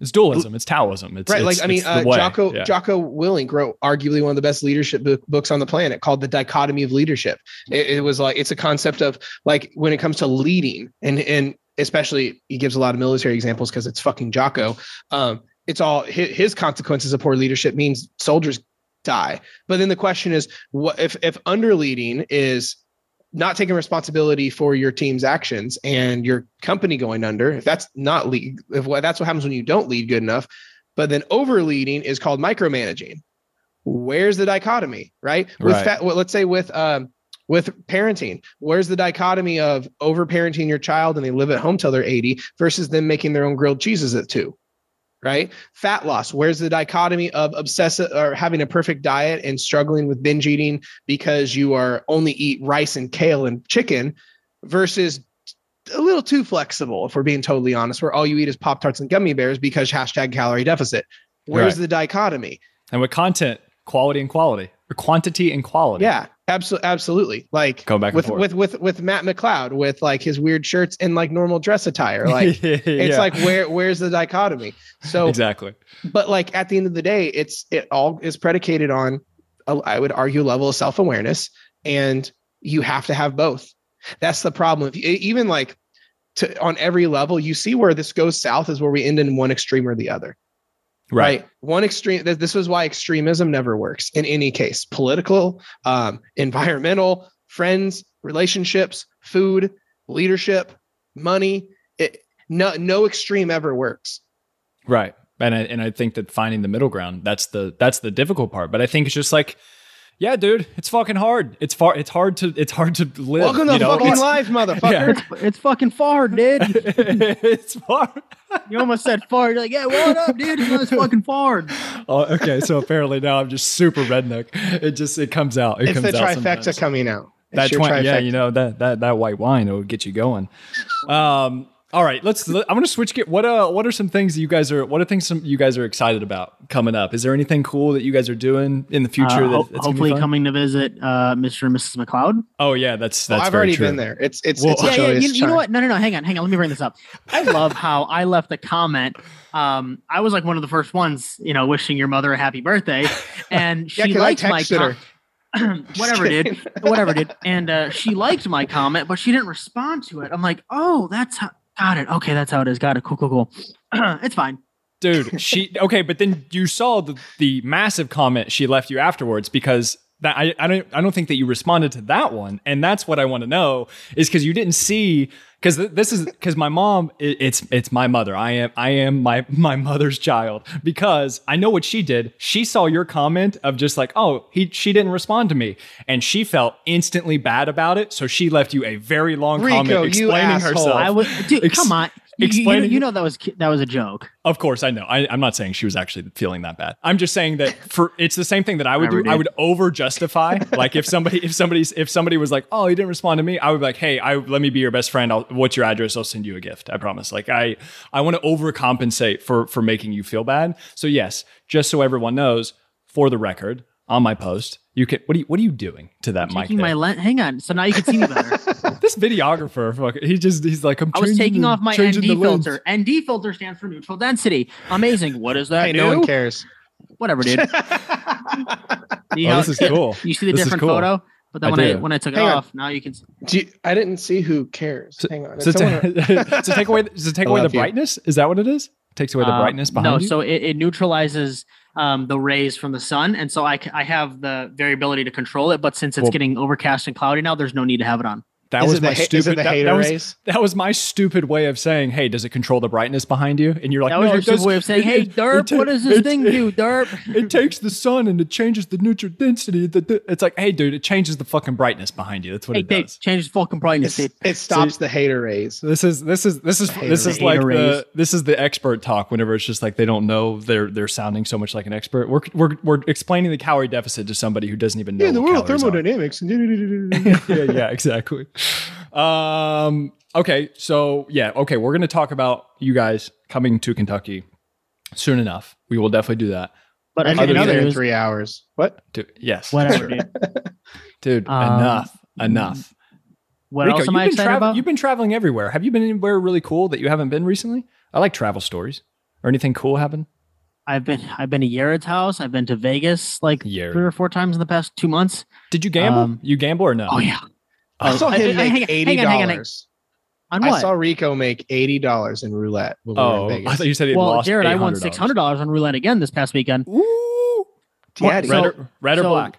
it's dualism. It's Taoism. It's right? it's- like I mean, uh. Jocko Yeah. Jocko Willink wrote arguably one of the best leadership book, books on the planet, called "The Dichotomy of Leadership." It, it was like it's a concept of like when it comes to leading, and and especially he gives a lot of military examples because it's fucking Jocko. Um, it's all his, his consequences of poor leadership means soldiers die. But then the question is, what if if under leading is not taking responsibility for your team's actions and your company going under if that's not lead if that's what happens when you don't lead good enough but then overleading is called micromanaging. Where's the dichotomy right? With Right. well, let's say with um with parenting where's the dichotomy of over parenting your child and they live at home till they're 80 versus them making their own grilled cheeses at two right fat loss where's the dichotomy of obsessive or having a perfect diet and struggling with binge eating because you are only eat rice and kale and chicken versus a little too flexible if we're being totally honest where all you eat is pop tarts and gummy bears because hashtag calorie deficit where's Right. the dichotomy and with content, quality and quality, or quantity and quality. yeah absolutely absolutely. Like Go back with forth. with with with matt mcleod with like his weird shirts and like normal dress attire. [laughs] Like it's like where where's the dichotomy? So exactly. but like at the end of the day it's it all is predicated on a- i would argue level of self-awareness and you have to have both. That's the problem. You, even like to on every level you see where this goes south is where we end in one extreme or the other Right. one extreme th- this is why extremism never works in any case political um, environmental friends relationships food leadership money it, no no extreme ever works Right. And I, and I think that finding the middle ground that's the that's the difficult part. But I think it's just like, yeah, dude, it's fucking hard. It's far. It's hard to. It's hard to live. welcome to you know? fucking It's- life [laughs] motherfucker It's, it's fucking far, dude. [laughs] it's far. You almost said far. You're like, yeah, what up, dude? You know, it's fucking far. [laughs] Oh, okay. So apparently now I'm just super redneck. It just it comes out. It comes out. it's comes the out trifecta sometimes. coming out It's that your twi- yeah, you know that that that white wine it will get you going. Um, all right, let's. Let, I'm going to switch. Get what uh what are some things that you guys are what are things some you guys are excited about coming up? Is there anything cool that you guys are doing in the future? Uh, that, ho- that's hopefully coming to visit uh, Mr. and Mrs. McLeod. Oh yeah, that's that's. Well, I've very already true. been there. It's it's Well- it's a yeah, yeah. You, you know what? No, no, no. Hang on, hang on. Let me bring this up. I love how I left a comment. Um, I was like one of the first ones, you know, wishing your mother a happy birthday, and [laughs] Yeah, she 'cause liked my comment. [clears throat] whatever, Just dude, [laughs] whatever, did And uh, she liked my comment, but she didn't respond to it. I'm like, oh, that's how. Got it. Okay, that's how it is. Got it. Cool, cool, cool. [clears throat] it's fine. dude she okay but then you saw the the massive comment she left you afterwards because that I, I don't I don't think that you responded to that one and that's what I want to know is because you didn't see because th- this is because my mom it, it's it's my mother I am I am my my mother's child because I know what she did she saw your comment of just like oh he she didn't respond to me and she felt instantly bad about it so she left you a very long Rico, comment explaining asshole. herself I would, dude. Ex- come on. You, you- you, you know that was that was a joke. Of course, I know. I, I'm not saying she was actually feeling that bad. I'm just saying that for it's the same thing that I would Never do. I would over justify. [laughs] like if somebody if somebody's if somebody was like, oh, you didn't respond to me, I would be like, hey, I let me be your best friend. I'll, what's your address? I'll send you a gift. I promise. Like I I want to overcompensate for for making you feel bad. So yes, just so everyone knows, for the record, on my post, you can. What are you What are you doing to that mic? Taking my there? lens. Hang on. So now you can see me better. [laughs] this videographer, fuck, he just he's like, I'm. I was taking the- off my ND the lens. filter. ND filter stands for neutral density. Amazing. What is that Hey, do? no one cares. Whatever, dude. [laughs] See Oh, this is cool. You see the This different cool. photo, but then I when I when I took it on. off, now you can. s- Do you- I didn't see who cares. Hang on. So, Did someone- to, [laughs] to take away, to take I away the you. brightness, is that what it is? Takes away the uh, brightness behind No, you. so it, it neutralizes um, the rays from the sun, and so I have the variability to control it. But since it's Well- getting overcast and cloudy now, there's no need to have it on. That is was my the, ha- stupid. is the that, hater that was, rays? that was my stupid way of saying, "Hey, does it control the brightness behind you?" And you're like, That was "No, your it does- stupid way of saying, "Hey, it- Derp, it ta- what does this thing do, Derp?" It takes the sun and it changes the neutral density. The, the- it's like, hey, dude, it changes the fucking brightness behind you. That's what Hey, it does. change the fucking brightness. It's, Dave. it stops the hater rays. This is this is this is this is like the this is the expert talk. Whenever it's just like they don't know, they're they're sounding so much like an expert. We're we're, we're explaining the calorie deficit to somebody who doesn't even know. Yeah, the world thermodynamics. [laughs] [laughs] yeah, yeah, exactly. [laughs] Um, okay, so yeah, okay, we're gonna talk about you guys coming to Kentucky soon enough. We will definitely do that. But I in, can Other be in there other in news, three hours. What? Dude, yes, whatever, [laughs] dude. dude. Um, enough, enough. What Rico, else am you've I been excited travel- about? You've been traveling everywhere. Have you been anywhere really cool that you haven't been recently? I like travel stories. Or anything cool happen? I've been I've been to Yared's house. I've been to Vegas like Yared. three or four times in the past two months. Did you gamble? Um, you gamble or no? Oh yeah. I saw I- I- him make eighty hang on, hang on. dollars. I saw Rico make eighty dollars in roulette when we were Oh, in I thought you said he well, lost. Jared, I won six hundred dollars on roulette again this past weekend. Ooh. Daddy. red, So- or, red or so- black?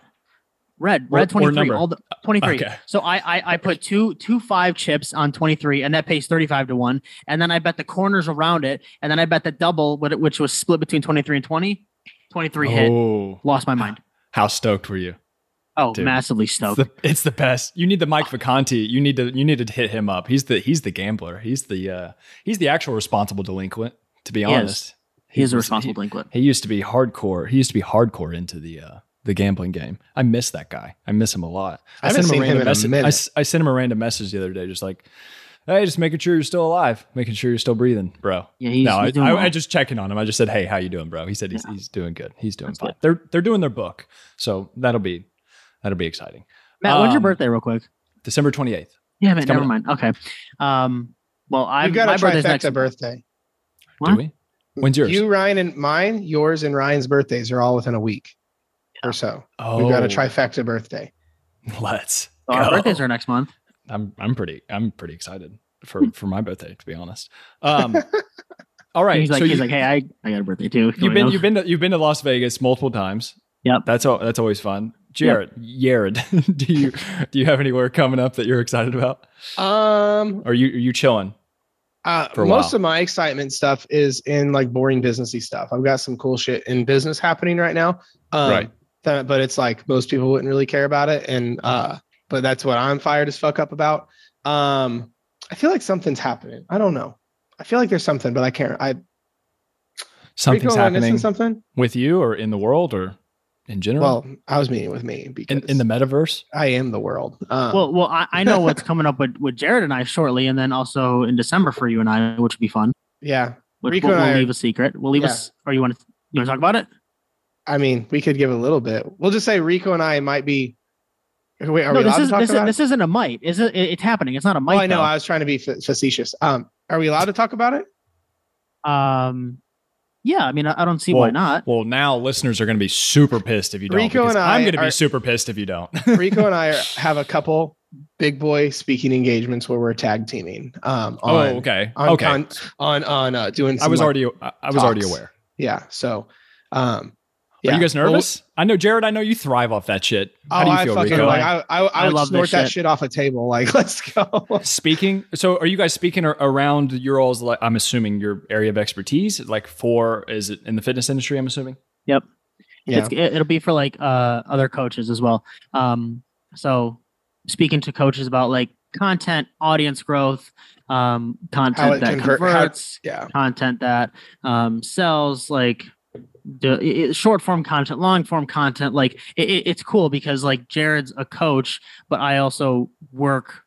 Red, Or- or red twenty three, all the twenty three. Okay. So I, I I put two two five chips on twenty three, and that pays thirty five to one. And then I bet the corners around it, and then I bet the double, which was split between twenty three and 20. 23 hit. Oh, Lost my mind. how stoked were you? Oh, Dude. massively It's stoked. the, [laughs] it's the best. You need the Mike Vacanti. You need to you need to hit him up. He's the he's the gambler. He's the uh he's the actual responsible delinquent. To be He is. honest, he is a responsible he- delinquent. He used to be hardcore. He used to be hardcore into the uh the gambling game. I miss that guy. I miss him a lot. I haven't sent him in a message. I, minute. s- I sent him a random message the other day, just like, "Hey, just making sure you're still alive, making sure you're still breathing, bro." Yeah, he's, no, I, he's doing I, well. I just checking on him. I just said, "Hey, how you doing, bro?" He said he's, he's doing good. He's doing That's fine. good. They're they're doing their book, so that'll be that'll be exciting. Matt, when's your um, birthday, real quick? December twenty eighth. Yeah, man, coming never up. mind. Okay. Um. Well, I You've got my a birthday's trifecta next. birthday. Do we? When's yours? You, Ryan, and mine, yours and Ryan's birthdays are all within a week or so. oh, We've got a trifecta birthday. Let's. So our go. birthdays are next month. I'm I'm pretty I'm pretty excited for for my birthday to be honest. Um, [laughs] all right, he's like, so he's you, like, hey, I, I got a birthday too. you've been you've been to, you've been to Las Vegas multiple times. Yep. That's all. That's always fun. Jared, Jared, [laughs] do you do you have anywhere coming up that you're excited about? Um, are you are you chilling? uh, For a most while. of my excitement stuff is in like boring businessy stuff. I've got some cool shit in business happening right now. Um, Right. that- but it's like most people wouldn't really care about it, and uh, but that's what I'm fired as fuck up about. Um, I feel like something's happening. I don't know. I feel like there's something, but I can't. I Something's Rico, missing happening Something. with you or in the world or in general? Well, I was meeting with me because in, in the metaverse. I am the world. Um, Well, well, I, I know what's coming up with, with Jared and I shortly, and then also in December for you and I, which would be fun. yeah. Which Rico we'll, and we'll I leave a secret. We'll leave Yeah. us, or you want to you want to talk about it? I mean, we could give a little bit. We'll just say Rico and I might be. Wait, are no, we allowed this is to talk this, is, about this isn't a might. Is it? it- It's happening. It's not a might. Oh, I know. though. I was trying to be fa- facetious. Um, are we allowed to talk about it? Um, yeah. I mean, I, I don't see why not. Well, now listeners are going to be super pissed if you don't. Rico and I I'm going to be super pissed if you don't. [laughs] Rico and I are, have a couple big boy speaking engagements where we're tag teaming. Um, oh, on, okay. on okay. con- on on uh, doing. I was like- already I I was already aware. yeah. So, um, Are yeah. you guys Well, nervous? I know, Jared. I know you thrive off that shit. How oh, do you I feel, fucking Rico? like I I, I, I would love snort this that shit. shit off a table. [laughs] Like, let's go. speaking. So, are you guys speaking around your all's? Like, I'm assuming your area of expertise, like for is it in the fitness industry? I'm assuming. Yep. Yeah. It's, it, it'll be for like uh other coaches as well. Um, so speaking to coaches about like content, audience growth, um, content that convert- how- converts, Yeah. content that um sells, like the i- i- short form content, long form content. Like it, it- it's cool because like Jared's a coach, but I also work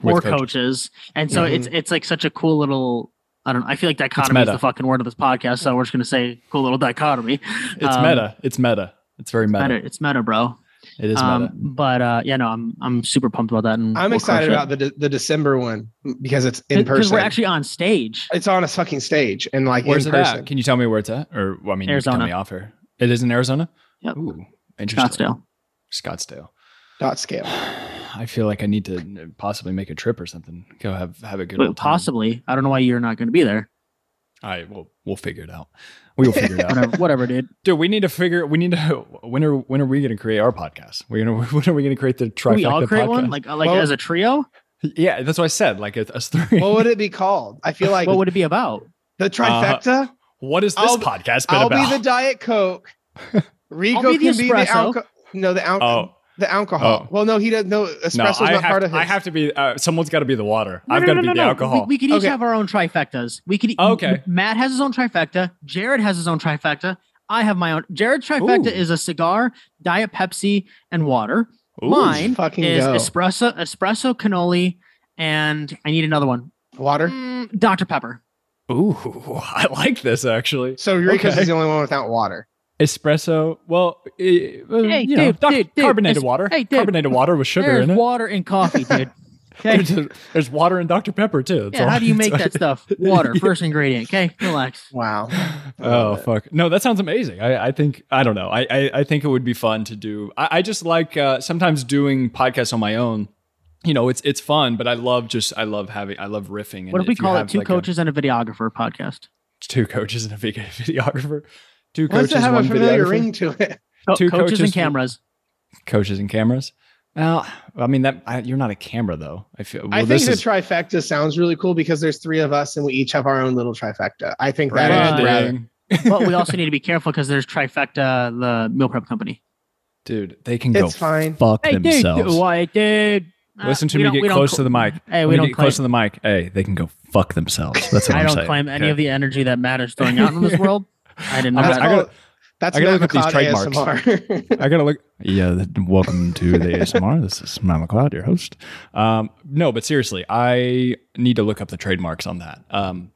for coaches. coaches. and so it's it's like such a cool little. I don't know. I feel like dichotomy is the fucking word of this podcast, so we're just gonna say cool little dichotomy. It's Um, meta. It's meta. It's very meta. Meta, it's meta, bro. It is Um, but uh, yeah, no, I'm I'm super pumped about that. And I'm we'll excited crush about the de- the December one because it's in because person. we're actually on stage. it's on a fucking stage and like Where's in it person. at? Can you tell me where it's at? Or well, I mean, you can Arizona. tell me off here. It is in Arizona. Yep. Ooh, interesting. Scottsdale. Scottsdale. Dot scale. [sighs] I feel like I need to possibly make a trip or something. Go have have a good But old time. possibly, I don't know why you're not going to be there. All right, we'll we'll figure it out. We will figure it [laughs] out, Whatever, whatever, dude. [laughs] dude. We need to figure. We need to. When are when are we going to create our podcast? We're gonna. [laughs] When are we going to create the trifecta we all create podcast? one, like uh, like Well- as a trio. yeah, that's what I said. Like a, us three. what would it be called? I feel like what would it be about? the trifecta. what has this I'll- podcast been I'll about? be the Diet Coke. Rico be the can be the espresso. alcohol. No, the alcohol. oh the alcohol. Oh. Well, no, he doesn't. No, no, espresso's I not have, part of his. I have to be. Uh, someone's got to be the water. No, I've no, got no, to be no, the no. alcohol. We, we could each Okay. have our own trifectas. We could. Okay. Matt has his own trifecta. Jared has his own trifecta. I have my own. Jared's trifecta Ooh. is a cigar, diet Pepsi, and water. Ooh. Mine fucking is go. espresso, espresso cannoli, and I need another one. Water. Mm, Dr Pepper. Ooh, [laughs] I like this actually. So Rico's Okay. is the only one without water. Espresso. Well, well, Hey, you know, dude, doc- dude, dude, carbonated it's- water. hey, dude, carbonated water with sugar There's in it. water in coffee, dude. [laughs] Okay. There's, there's water in Dr Pepper too. That's Yeah, all. how do you make that stuff? Water, [laughs] first ingredient. Okay, relax. Wow. [laughs] Oh fuck! No, that sounds amazing. I, I think I don't know. I, I I think it would be fun to do. I, I just like uh, sometimes doing podcasts on my own. You know, it's it's fun, but I love just I love having I love riffing. and What if we call it two like, a- coaches and a videographer podcast? two coaches and a videographer, two Why does coaches, it have a one familiar ring to it? Co- [laughs] Two coaches, coaches and cameras. coaches and cameras. Well, I mean that I, you're not a camera though. I feel. I think the is trifecta sounds really cool because there's three of us and we each have our own little trifecta. I think that is Right. rather. branding. but we also [laughs] need to be careful because there's trifecta, the meal prep company. dude. They can go fine. fuck Hey, dude, themselves. dude, why, dude? Uh, Listen to we me. Get close cl- to the mic. Hey, we don't get close to the mic. Hey, they can go fuck themselves. That's what I I'm don't saying. claim any okay? of the energy that matters is throwing out in this [laughs] world. I didn't know I That's gotta- called- that's I gotta look up these trademarks. ASMR. I gotta look. [laughs] Yeah, welcome to the ASMR. This is Matt McLeod, your host. Um, no, but seriously, I need to look up the trademarks on that. Um,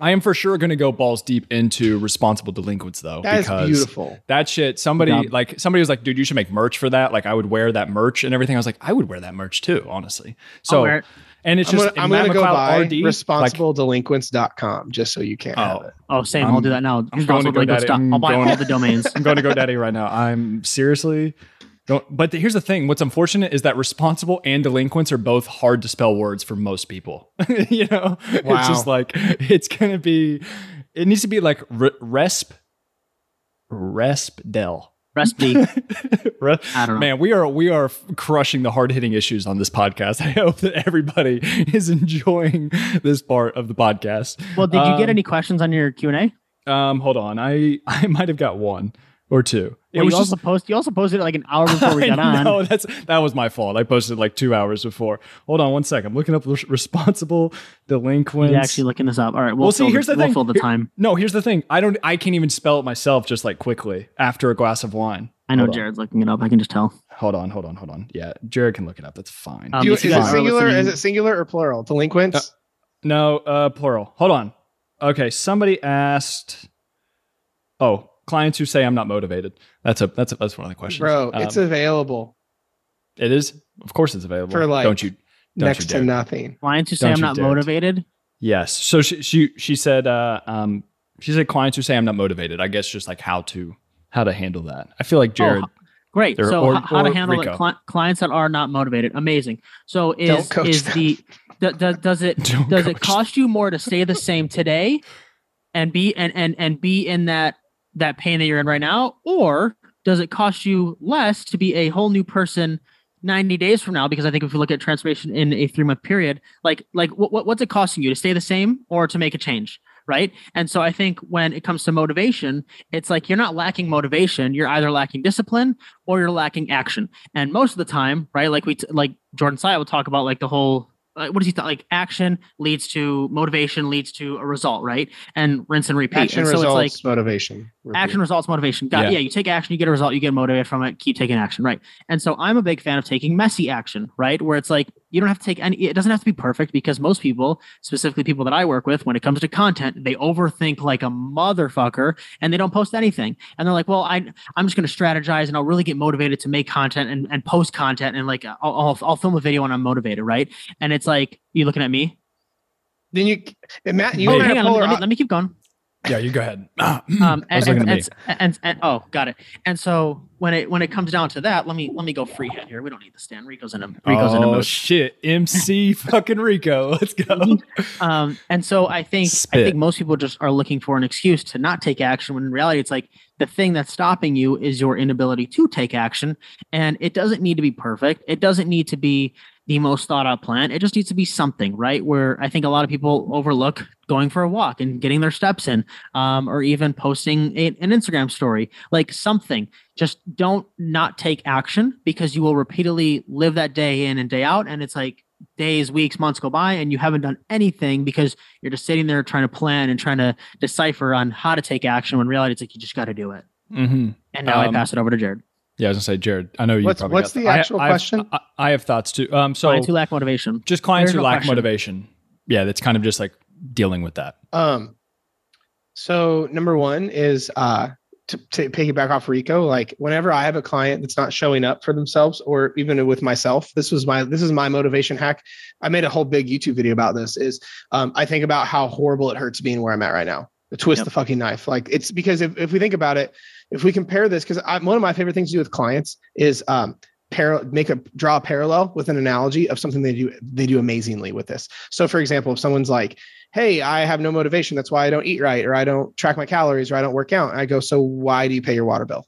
I am for sure going to go balls deep into responsible delinquents, though, that is because beautiful. that shit. Somebody Good job. like somebody was like, "Dude, you should make merch for that." Like, I would wear that merch and everything. I was like, I would wear that merch too, honestly. I'll So, wear it. And it's I'm just gonna, I'm gonna go McLeod buy RD, like, responsibledelinquents.com just so you can't have oh, it. Oh, same. I'm- I'll do that now. I'm going to go daddy, stop. I'm I'll buy going- all the domains. [laughs] I'm going to GoDaddy right now. I'm seriously don't. But here's the thing: what's unfortunate is that responsible and delinquents are both hard to spell words for most people. [laughs] you know, it's just like it's gonna be. It needs to be like re- resp, resp del. Re- [laughs] I don't know. Man, we are we are crushing the hard hitting issues on this podcast. [laughs] I hope that everybody is enjoying this part of the podcast. Well, did you get Um, any questions on your Q and A? Um, hold on, I [laughs] I might have got one or two. It Well, was you just also post. You also posted it like an hour [laughs] before we got on. No, [laughs] that's that was my fault. I posted like two hours before. Hold on one second. I'm looking up responsible delinquents. He's actually looking this up. All right. We'll, Well, see, here's the thing. we'll thing. fill the Here- time. no, here's the thing. I don't. I can't even spell it myself. Just like quickly after a glass of wine. I know Hold on. Jared's looking it up. I can just tell. Hold on. Hold on. Hold on. Yeah, Jared can look it up. That's fine. Um, Do you, if is you it singular? Is it singular or plural? Delinquents? no, uh, plural. Hold on. Okay, somebody asked. Oh, clients who say I'm not motivated. That's a that's a, that's one of the questions. Bro, Um, it's available it is. Of course, it's available. For, like, don't you? Don't next you to nothing. Clients who say Don't I'm not dare. motivated. Yes. So she she she said uh um she said clients who say I'm not motivated. I guess just like how to how to handle that. I feel like Jared. Oh, Great. So or- h- how to handle Rico. it? Cli- clients that are not motivated. Amazing. So is is them. the d- d- does it [laughs] Don't does it coach cost you more to stay the same today, and be and and and be in that that pain that you're in right now, or does it cost you less to be a whole new person? 90 days from now? Because i think if you look at transformation in a three month period like like what, what what's it costing you to stay the same or to make a change right? And so i think when it comes to motivation it's like you're not lacking motivation. You're either lacking discipline or you're lacking action. And most of the time right like we t- like jordan Syatt will talk about like the whole like, what does he th- like action leads to motivation leads to a result right? And rinse and repeat. Action and so results, it's like motivation. Action results motivation. Got, Yeah. yeah. you take action you get a result you get motivated from it keep taking action right? And so i'm a big fan of taking messy action right? Where it's like you don't have to take any it doesn't have to be perfect because most people specifically people that i work with when it comes to content they overthink like a motherfucker and they don't post anything. And they're like well i i'm just going to strategize and i'll really get motivated to make content and, and post content and like I'll, I'll, I'll film a video when i'm motivated right? And it's like you looking at me? Then you, Matt, you Oh, and I hang on let me, let, me, let me keep going Yeah, you go ahead. [clears throat] um, [clears throat] and, and, and, and, oh, got it. And so when it when it comes down to that, let me let me go freehand here. We don't need the stand. Rico's in a Rico's in a Oh mood. shit, MC [laughs] fucking Rico, let's go. Um, and so I think I think most people just are looking for an excuse to not take action. When in reality, it's like the thing that's stopping you is your inability to take action. And it doesn't need to be perfect. It doesn't need to be the most thought out plan. It just needs to be something, right? Where I think a lot of people overlook going for a walk and getting their steps in, um, or even posting a, an Instagram story, like something. Just don't not take action because you will repeatedly live that day in and day out. And it's like days, weeks, months go by and you haven't done anything because you're just sitting there trying to plan and trying to decipher on how to take action when in reality it's like you just got to do it. hmm And now I Um, pass it over to Jared. Yeah, I was gonna say, Jared. I know you. What's- probably what's got the I- actual I have- question? I, I have thoughts too. Um, so Clients who lack motivation. just clients There's who no lack question. motivation. Yeah, that's kind of just like dealing with that. Um, so number one is uh to, to piggyback off Rico. Like whenever I have a client that's not showing up for themselves, or even with myself, this was my this is my motivation hack. I made a whole big YouTube video about this. Is um, I think about how horrible it hurts being where I'm at right now. The twist Yep. the fucking knife. Like it's because if, if we think about it, if we compare this, because one of my favorite things to do with clients is um make a draw a parallel with an analogy of something they do they do amazingly with this. So for example, if someone's like, hey, I have no motivation. That's why I don't eat right, or I don't track my calories, or I don't work out. And I go, so why do you pay your water bill?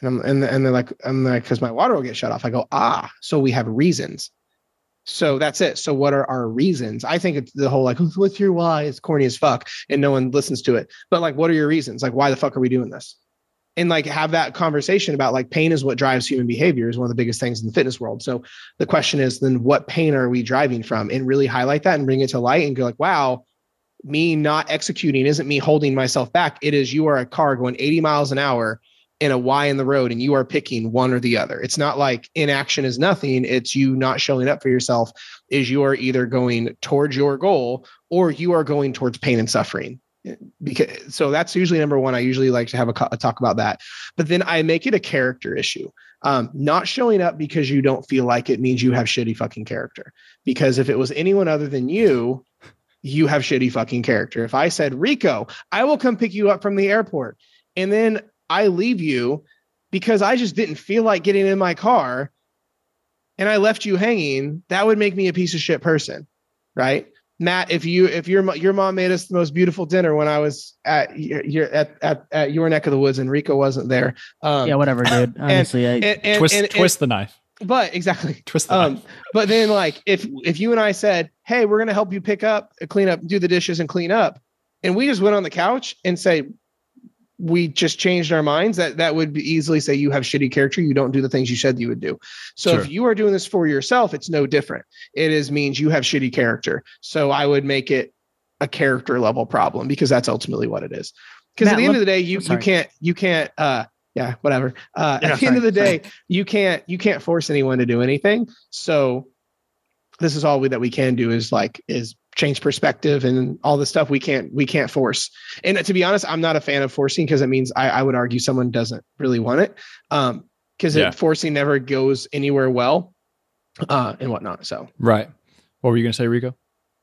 And I'm, and, and they're like, I'm like, because my water will get shut off. I go, ah, so we have reasons. So that's it. So what are our reasons? I think it's the whole like, what's your why? It's corny as fuck, and no one listens to it. But like, what are your reasons? Like, why the fuck are we doing this? And like, have that conversation about like pain is what drives human behavior is one of the biggest things in the fitness world. So the question is then what pain are we driving from and really highlight that and bring it to light and go like wow me not executing isn't me holding myself back it is you are a car going 80 miles an hour in a y in the road and you are picking one or the other. It's not like inaction is nothing. It's you not showing up for yourself is you are either going towards your goal or you are going towards pain and suffering. Because so that's usually number one. I usually like to have a, a talk about that. But then i make it a character issue. Um, not showing up because you don't feel like it means you have shitty fucking character. Because if it was anyone other than you, you have shitty fucking character. If I said, Rico, I will come pick you up from the airport, and then I leave you because I just didn't feel like getting in my car and I left you hanging, that would make me a piece of shit person. Right. Matt, if you if your your mom made us the most beautiful dinner when I was at your, your at, at at your neck of the woods and Rico wasn't there, um, yeah, whatever, dude. [laughs] Honestly, I, and, and, twist, and- and- twist the knife. but exactly. Twist the Um, knife. but then like if if you and I said, "Hey, we're gonna help you pick up, clean up, do the dishes, and clean up," and we just went on the couch and say we just changed our minds, that that would be easily say you have shitty character. You don't do the things you said you would do. So Sure. if you are doing this for yourself, it's no different. It is means you have shitty character. So I would make it a character level problem because that's ultimately what it is. Because at Matt, the end let- of the day, you you can't you can't uh yeah whatever uh Yeah, at the end of the sorry, day you can't you can't force anyone to do anything so this is all we, that we can do is like is change perspective and all the stuff we can't we can't force and to be honest i'm not a fan of forcing because it means I, I would argue someone doesn't really want it um because Yeah. forcing never goes anywhere well uh and whatnot so Right. What were you gonna say, Rico?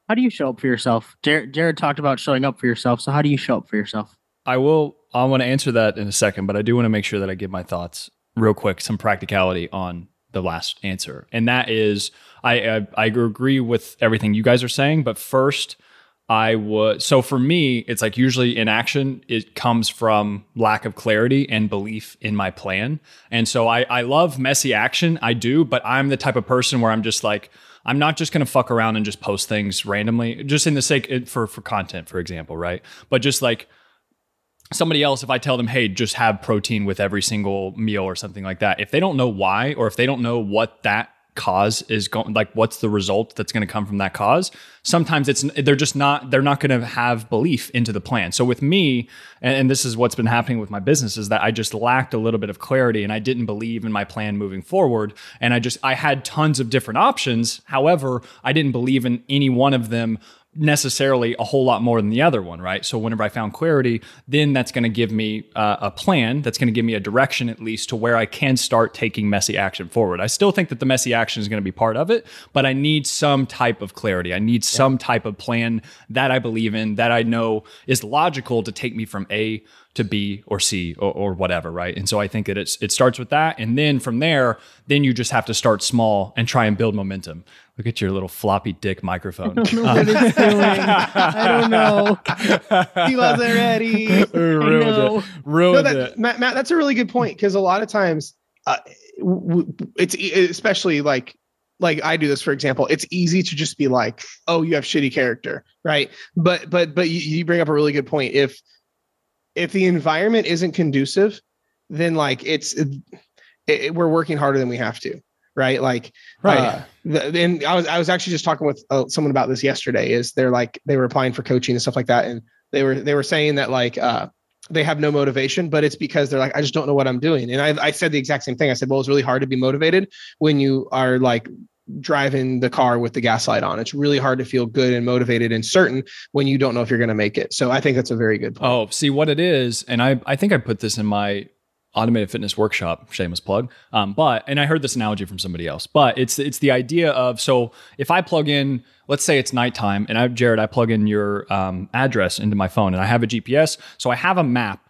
how do you show up for yourself? Jared, Jared talked about showing up for yourself. So how do you show up for yourself? I will. I want to answer that in a second, but I do want to make sure that I give my thoughts real quick, some practicality on the last answer, and that is, I I, I agree with everything you guys are saying, but first, I would. So for me, it's like usually in action, it comes from lack of clarity and belief in my plan, and so I I love messy action, I do, but I'm the type of person where I'm just like. I'm not just gonna fuck around and just post things randomly, just in the sake for for content, for example, right? But just like somebody else if i tell them hey just have protein with every single meal or something like that if they don't know why or if they don't know what that cause is going like what's the result that's going to come from that cause sometimes it's they're just not they're not going to have belief into the plan. So with me and, and this is what's been happening with my business is that i just lacked a little bit of clarity and i didn't believe in my plan moving forward and i just i had tons of different options. However i didn't believe in any one of them necessarily a whole lot more than the other one, right? So whenever I found clarity, then that's going to give me uh, a plan. That's going to give me a direction at least to where I can start taking messy action forward. I still think that the messy action is going to be part of it, but I need some type of clarity. I need some type of plan that I believe in, that I know is logical to take me from A to B or C or, or whatever, right? And so I think that it's it starts with that, and then from there, then you just have to start small and try and build momentum. Look at your little floppy dick microphone. [laughs] I don't know what it's doing. I don't know. He wasn't ready. [laughs] ruined it. Ruined no, that, it. Matt, Matt, that's a really good point because a lot of times, uh, it's especially like like I do this for example. It's easy to just be like, "Oh, you have shitty character," right? But but but you, you bring up a really good point. If if the environment isn't conducive, then like it's it, it, we're working harder than we have to, right? Like Right. uh, the, and I was I was actually just talking with uh, someone about this yesterday. Is they're like they were applying for coaching and stuff like that, and they were they were saying that like uh, they have no motivation, but it's because they're like I just don't know what I'm doing. And I I said the exact same thing. I said, well, it's really hard to be motivated when you are like driving the car with the gas light on. It's really hard to feel good and motivated and certain when you don't know if you're going to make it. So I think that's a very good point. Oh, see what it is, and I I think I put this in my automated fitness workshop, shameless plug. Um, but and I heard this analogy from somebody else, but it's it's the idea of so if I plug in, let's say it's nighttime, and I Jared, I plug in your um, address into my phone, and I have a GPS, so I have a map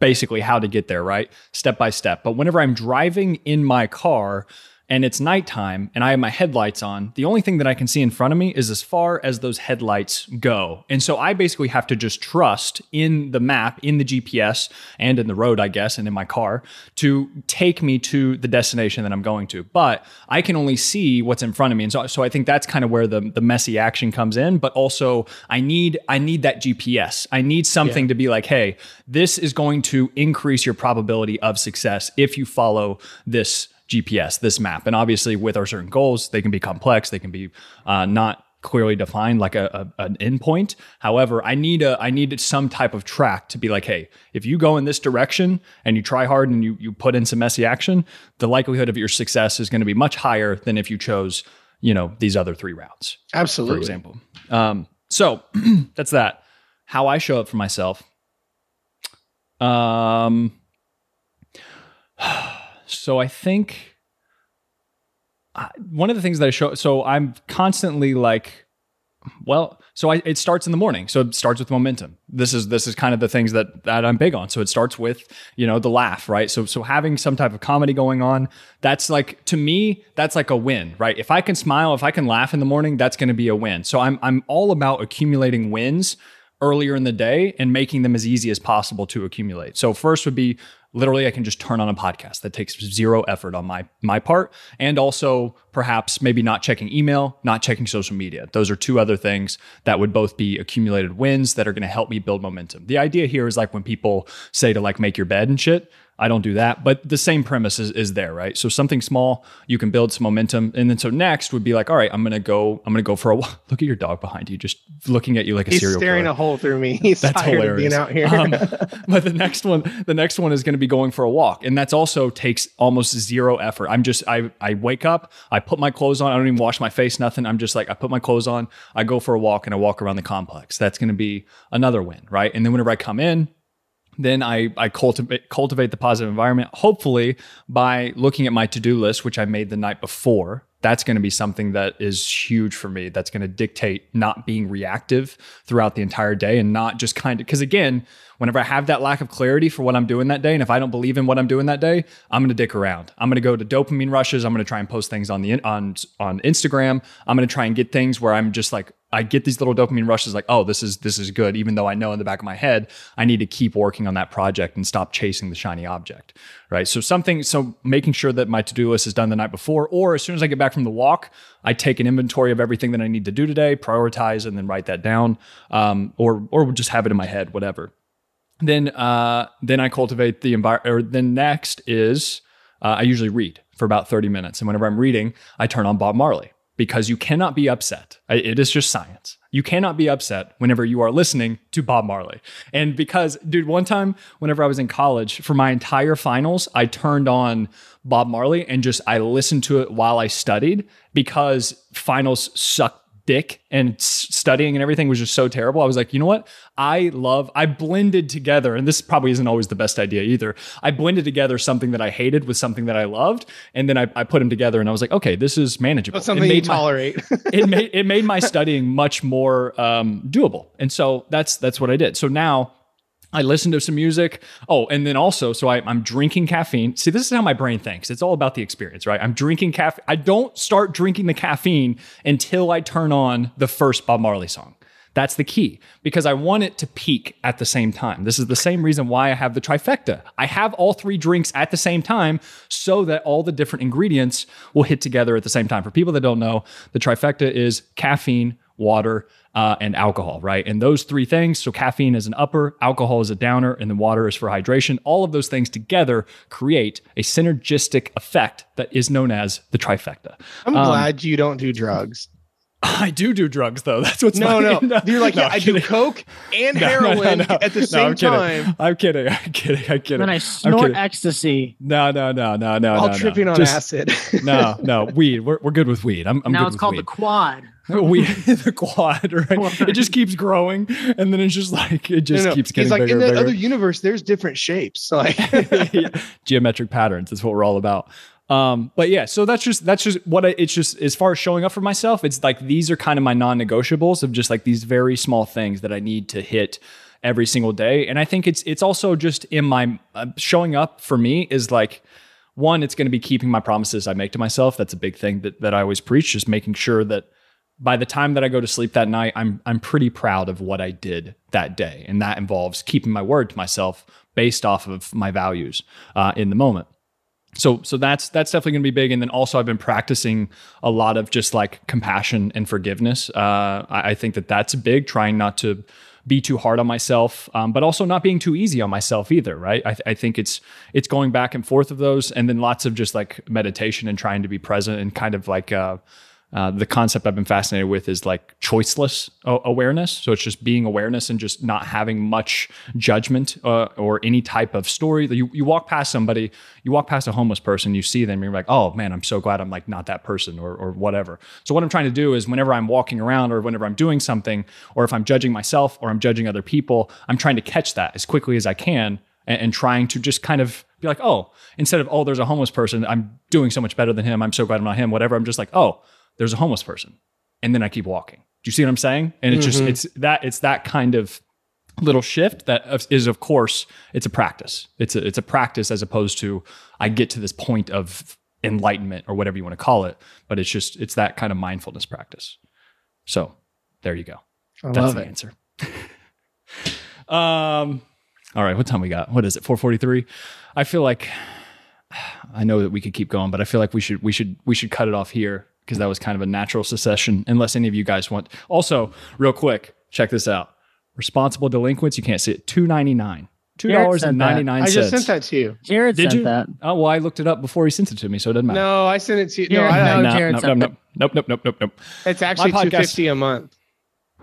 basically how to get there, right? Step by step. But whenever I'm driving in my car and it's nighttime and I have my headlights on, the only thing that I can see in front of me is as far as those headlights go. And so I basically have to just trust in the map, in the GPS, and in the road, I guess, and in my car to take me to the destination that I'm going to. But I can only see what's in front of me. And so, so I think that's kind of where the, the messy action comes in. But also I need I need that GPS. I need something to be like, hey, this is going to increase your probability of success if you follow this GPS, this map. And obviously, with our certain goals, they can be complex, they can be uh, not clearly defined like a, a an endpoint. However, I need a I need some type of track to be like, hey, if you go in this direction and you try hard and you you put in some messy action, the likelihood of your success is going to be much higher than if you chose, you know, these other three routes for Absolutely. example. Um, so [clears throat] that's that. How I show up for myself. Um, so I think one of the things that I show. So I'm constantly like, well, so I, it starts in the morning. So it starts with momentum. This is this is kind of the things that that I'm big on. So it starts with you know the laugh, right? So so having some type of comedy going on. That's like to me, that's like a win, right? If I can smile, if I can laugh in the morning, that's going to be a win. So I'm I'm all about accumulating wins earlier in the day and making them as easy as possible to accumulate. So first would be literally I can just turn on a podcast that takes zero effort on my my part and also perhaps maybe not checking email, not checking social media. Those are two other things that would both be accumulated wins that are going to help me build momentum. The idea here is like when people say to like make your bed and shit, I don't do that, but the same premise is, is there, right? So something small, you can build some momentum, and then so next would be like, all right, I'm gonna go, I'm gonna go for a walk. [laughs] Look at your dog behind you, just looking at you like a He's serial staring killer. a hole through me. [laughs] He's That's tired hilarious. of being out here. Um, [laughs] but the next one, the next one is going to be going for a walk, and that's also takes almost zero effort. I'm just, I, I wake up, I put my clothes on, I don't even wash my face, nothing. I'm just like, I put my clothes on, I go for a walk, and I walk around the complex. That's going to be another win, right? And then whenever I come in, then I, I cultivate cultivate the positive environment, hopefully by looking at my to-do list, which I made the night before. That's going to be something that is huge for me. That's going to dictate not being reactive throughout the entire day and not just kind of because again, whenever I have that lack of clarity for what I'm doing that day, and if I don't believe in what I'm doing that day, I'm going to dick around. I'm going to go to dopamine rushes. I'm going to try and post things on the on on Instagram. I'm going to try and get things where I'm just like I get these little dopamine rushes like, oh, this is this is good, even though I know in the back of my head I need to keep working on that project and stop chasing the shiny object. Right. So something so making sure that my to-do list is done the night before, or as soon as I get back from the walk, I take an inventory of everything that I need to do today, prioritize, and then write that down. Um, or or just have it in my head, whatever. Then uh, then I cultivate the environment. Or then next is uh, I usually read for about 30 minutes. And whenever I'm reading, I turn on Bob Marley because you cannot be upset. It is just science. You cannot be upset whenever you are listening to Bob Marley. And because, dude, one time, whenever I was in college, for my entire finals, I turned on Bob Marley and just I listened to it while I studied because finals suck dick and studying and everything was just so terrible. I was like, you know what? I love, I blended together, and this probably isn't always the best idea either. I blended together something that I hated with something that I loved. And then I, I put them together and I was like, okay, this is manageable. What's It something you made my- tolerate? [laughs] it made it made my [laughs] studying much more um, doable, and so that's that's what I did. So now I listen to some music. Oh, and then also, so I, I'm drinking caffeine. See, this is how my brain thinks. It's all about the experience, right? I'm drinking caffeine. I don't start drinking the caffeine until I turn on the first Bob Marley song. That's the key because I want it to peak at the same time. This is the same reason why I have the trifecta. I have all three drinks at the same time so that all the different ingredients will hit together at the same time. For people that don't know, the trifecta is caffeine, water, uh, and alcohol, right? And those three things so caffeine is an upper, alcohol is a downer, and then water is for hydration. All of those things together create a synergistic effect that is known as the trifecta. I'm Um, glad you don't do drugs. I do do drugs though. That's what's No, funny. no, [laughs] You're like, no, yeah, I'm do coke and No, [laughs] no, no, heroin no. [laughs] at the No, same I'm kidding. time I'm kidding. I'm kidding. I'm kidding. Then I snort ecstasy. No, no, no, no, no, while no, tripping no. on Just- acid. No, no, weed. We're, we're good with weed. I'm, I'm now good it's with called weed. the quad. [laughs] we [laughs] the quad, right? It just keeps growing, and then it's just like it just No, no. keeps He's getting like, bigger in the bigger. other universe, there's different shapes. Like, [laughs] Yeah. geometric patterns. That's what we're all about. Um, but yeah, so that's just that's just what I, it's just as far as showing up for myself. It's like these are kind of my non-negotiables of just like these very small things that I need to hit every single day. And I think it's it's also just in my uh, showing up for me is like one, it's going to be keeping my promises I make to myself. That's a big thing that that I always preach, just making sure that by the time that I go to sleep that night, I'm I'm pretty proud of what I did that day, and that involves keeping my word to myself based off of my values uh, in the moment. So so that's that's definitely going to be big, and then also I've been practicing a lot of just like compassion and forgiveness. Uh, I, I think that that's big, trying not to be too hard on myself, um, but also not being too easy on myself either. Right? I, th- I think it's it's going back and forth of those, and then lots of just like meditation and trying to be present and kind of like. Uh, uh, the concept I've been fascinated with is like choiceless uh, awareness. So it's just being awareness and just not having much judgment uh, or any type of story. You, you walk past somebody, you walk past a homeless person, you see them, you're like, oh man, I'm so glad I'm like not that person or, or whatever. So what I'm trying to do is whenever I'm walking around or whenever I'm doing something, or if I'm judging myself or I'm judging other people, I'm trying to catch that as quickly as I can and, and trying to just kind of be like, oh, instead of, oh, there's a homeless person, I'm doing so much better than him. I'm so glad I'm not him, whatever. I'm just like, oh, there's a homeless person. And then I keep walking. Do you see what I'm saying? And it's just, Mhm. it's that, it's that kind of little shift that is, of course, it's a practice. It's a, it's a practice as opposed to I get to this point of enlightenment or whatever you want to call it. But it's just, it's that kind of mindfulness practice. So there you go. I That's love the it. answer. [laughs] um, all right, what time we got? What is it? 443. I feel like [sighs] I know that we could keep going, but I feel like we should we should we should cut it off here because that was kind of a natural secession. Unless any of you guys want. Also, real quick, check this out. Responsible delinquents, you can't see it. Two ninety nine. Two dollars and ninety nine I just sent that to you. Jared Did sent you? that. Oh well, I looked it up before he sent it to me, so it doesn't matter. No, I sent it to you. No, Jared, I, no, I, Jared nope, sent nope, nope, nope, nope, nope, nope. it's actually two fifty a month.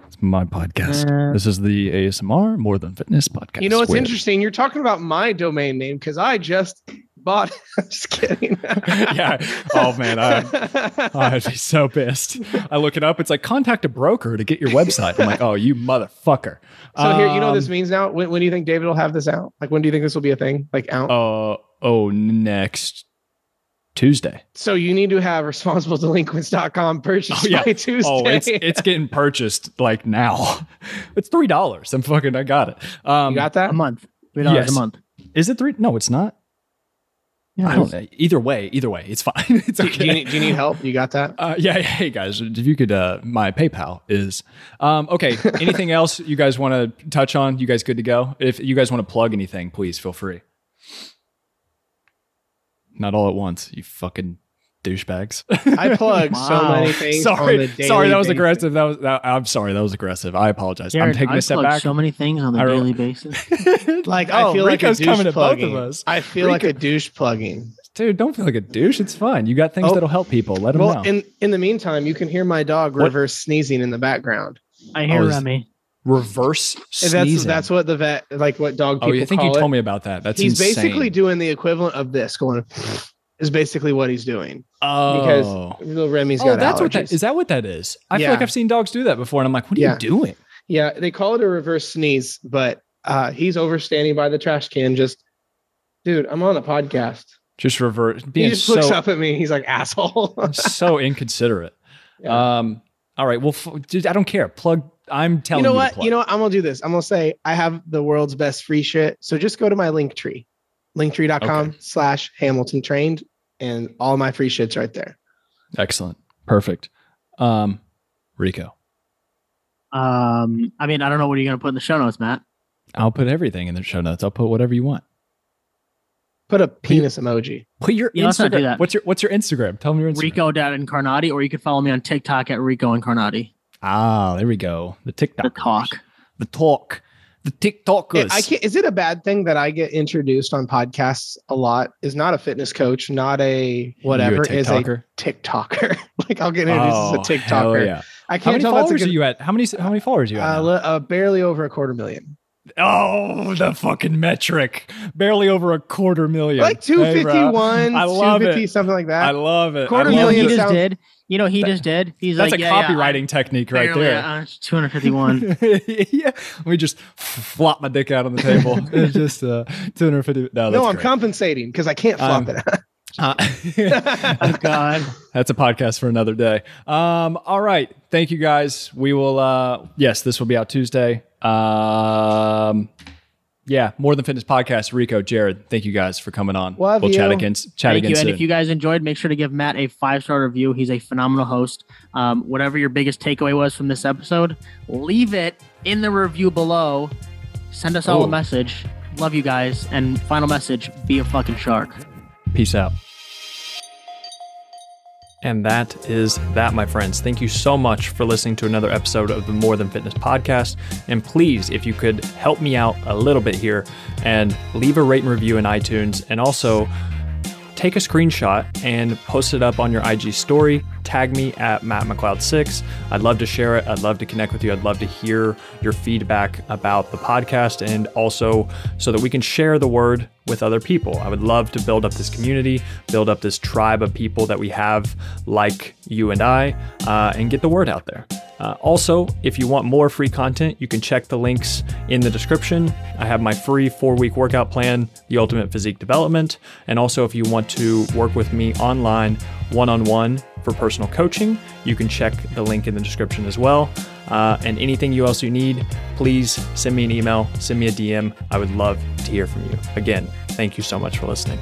It's my podcast. Uh, this is the ASMR More Than Fitness podcast. You know what's where- interesting? You're talking about my domain name because I just bought. [laughs] I'm just kidding. [laughs] yeah. Oh man, I, I'd be so pissed. I look it up. It's like contact a broker to get your website. I'm like, oh, you motherfucker. So here, you know what this Um, means now. When, when do you think David will have this out? Like, when do you think this will be a thing? Like out? Uh oh, next Tuesday. So you need to have responsibledelinquents.com purchased Oh, yeah. by Tuesday. Oh, it's it's getting purchased like now. [laughs] It's three dollars. I'm fucking. I got it. Um, you got that? A month. Three dollars Yes. a month. is it three? No, it's not. Yeah, I don't know. Either way, either way, it's [laughs] fine. it's Do, okay. do you need, do you need help? You got that? Uh, yeah, hey guys, if you could, uh, my PayPal is um, okay. [laughs] Anything else you guys want to touch on? You guys good to go? If you guys want to plug anything, please feel free. Not all at once, you fucking douchebags. I plug so many things. on sorry, the daily sorry, that was basis. aggressive. That was. That, I'm sorry, that was aggressive. I apologize. Jared, I'm taking I a step plug back. so many things on a I re- daily basis. [laughs] Like Oh, I feel like a Rico's douche coming at both plugging. of us. I feel like a douche plugging. Dude, don't feel like a douche. It's fine. You got things Oh. that'll help people. Let them Well, know. in in the meantime, you can hear my dog What? reverse sneezing in the background. I hear Oh, Remy. Reverse sneezing. that's that's what the vet like what dog oh, people yeah, I think call you it. told me about that. That's He's insane. basically doing the equivalent of this going is basically what he's doing Oh, because little Remy's oh, got that's what that is. That what that is? I feel like I've seen dogs do that before, and I'm like, what are Yeah. you doing? Yeah, they call it a reverse sneeze, but uh, he's overstanding by the trash can. Just, dude, I'm on a podcast. Just revert He being just looks up at me. He's like, asshole. [laughs] so inconsiderate. [laughs] Yeah. Um. All right. Well, f- dude, I don't care. Plug. I'm you telling know you. to what? You know what? I'm gonna do this. I'm gonna say I have the world's best free shit. So just go to my link tree, linktree.com Okay. slash Hamilton trained, and all my free shit's right there. Excellent. Perfect. Um, Rico, Um, I mean, I don't know what you're going to put in the show notes, Matt. I'll put everything in the show notes. I'll put whatever you want. Put a penis emoji. Put your Yeah, let's not do Instagram. that. What's your What's your Instagram? Tell me your Instagram. Rico Incarnati, or you could follow me on TikTok at Rico Incarnati. Ah, there we go. The TikTok. The talk. The talk. The TikTokers. I can't. Is it a bad thing that I get introduced on podcasts a lot? Is not a fitness coach, not a whatever. You a is a TikToker? TikToker. [laughs] like I'll get introduced Oh, as a hell TikToker. yeah. I can't how many tell if that's a followers good. are you at? How many How many followers are you at? uh, uh, barely over a quarter million. Oh, the fucking metric. Barely over a quarter million. Like 251, I love 250, it. something like that. I love it. Quarter I You know, love he million it. just sounds- did. You know, he That- just did. He's That's like, a yeah, yeah, copywriting technique right barely, there. uh, 251. [laughs] yeah. Let me just flop my dick out on the table. [laughs] it's just uh, 250. No, no, I'm great. compensating because I can't flop Um, it. Uh, [laughs] oh, God. That's a podcast for another day. Um, all right. Thank you guys. We will uh yes, this will be out Tuesday. Um yeah, more than fitness podcast. Rico, Jared, thank you guys for coming on. Love we'll chat you. again. Chat Thank again you. soon. And if you guys enjoyed, make sure to give Matt a five star review. He's a phenomenal host. Um, whatever your biggest takeaway was from this episode, leave it in the review below. Send us all Ooh. a message. Love you guys. And final message be a fucking shark. Peace out. And that is that, my friends. Thank you so much for listening to another episode of the More Than Fitness podcast. And please, if you could help me out a little bit here and leave a rate and review in iTunes and also take a screenshot and post it up on your IG story. Tag me at Matt McLeod6. I'd love to share it. I'd love to connect with you. I'd love to hear your feedback about the podcast and also so that we can share the word with other people. I would love to build up this community, build up this tribe of people that we have like you and I, uh, and get the word out there. Uh, also, if you want more free content, you can check the links in the description. I have my free four week workout plan, The Ultimate Physique Development. And also, if you want to work with me online one on one for personal coaching, you can check the link in the description as well. Uh, and anything you else you need, please send me an email, send me a DM. I would love to hear from you. Again, thank you so much for listening.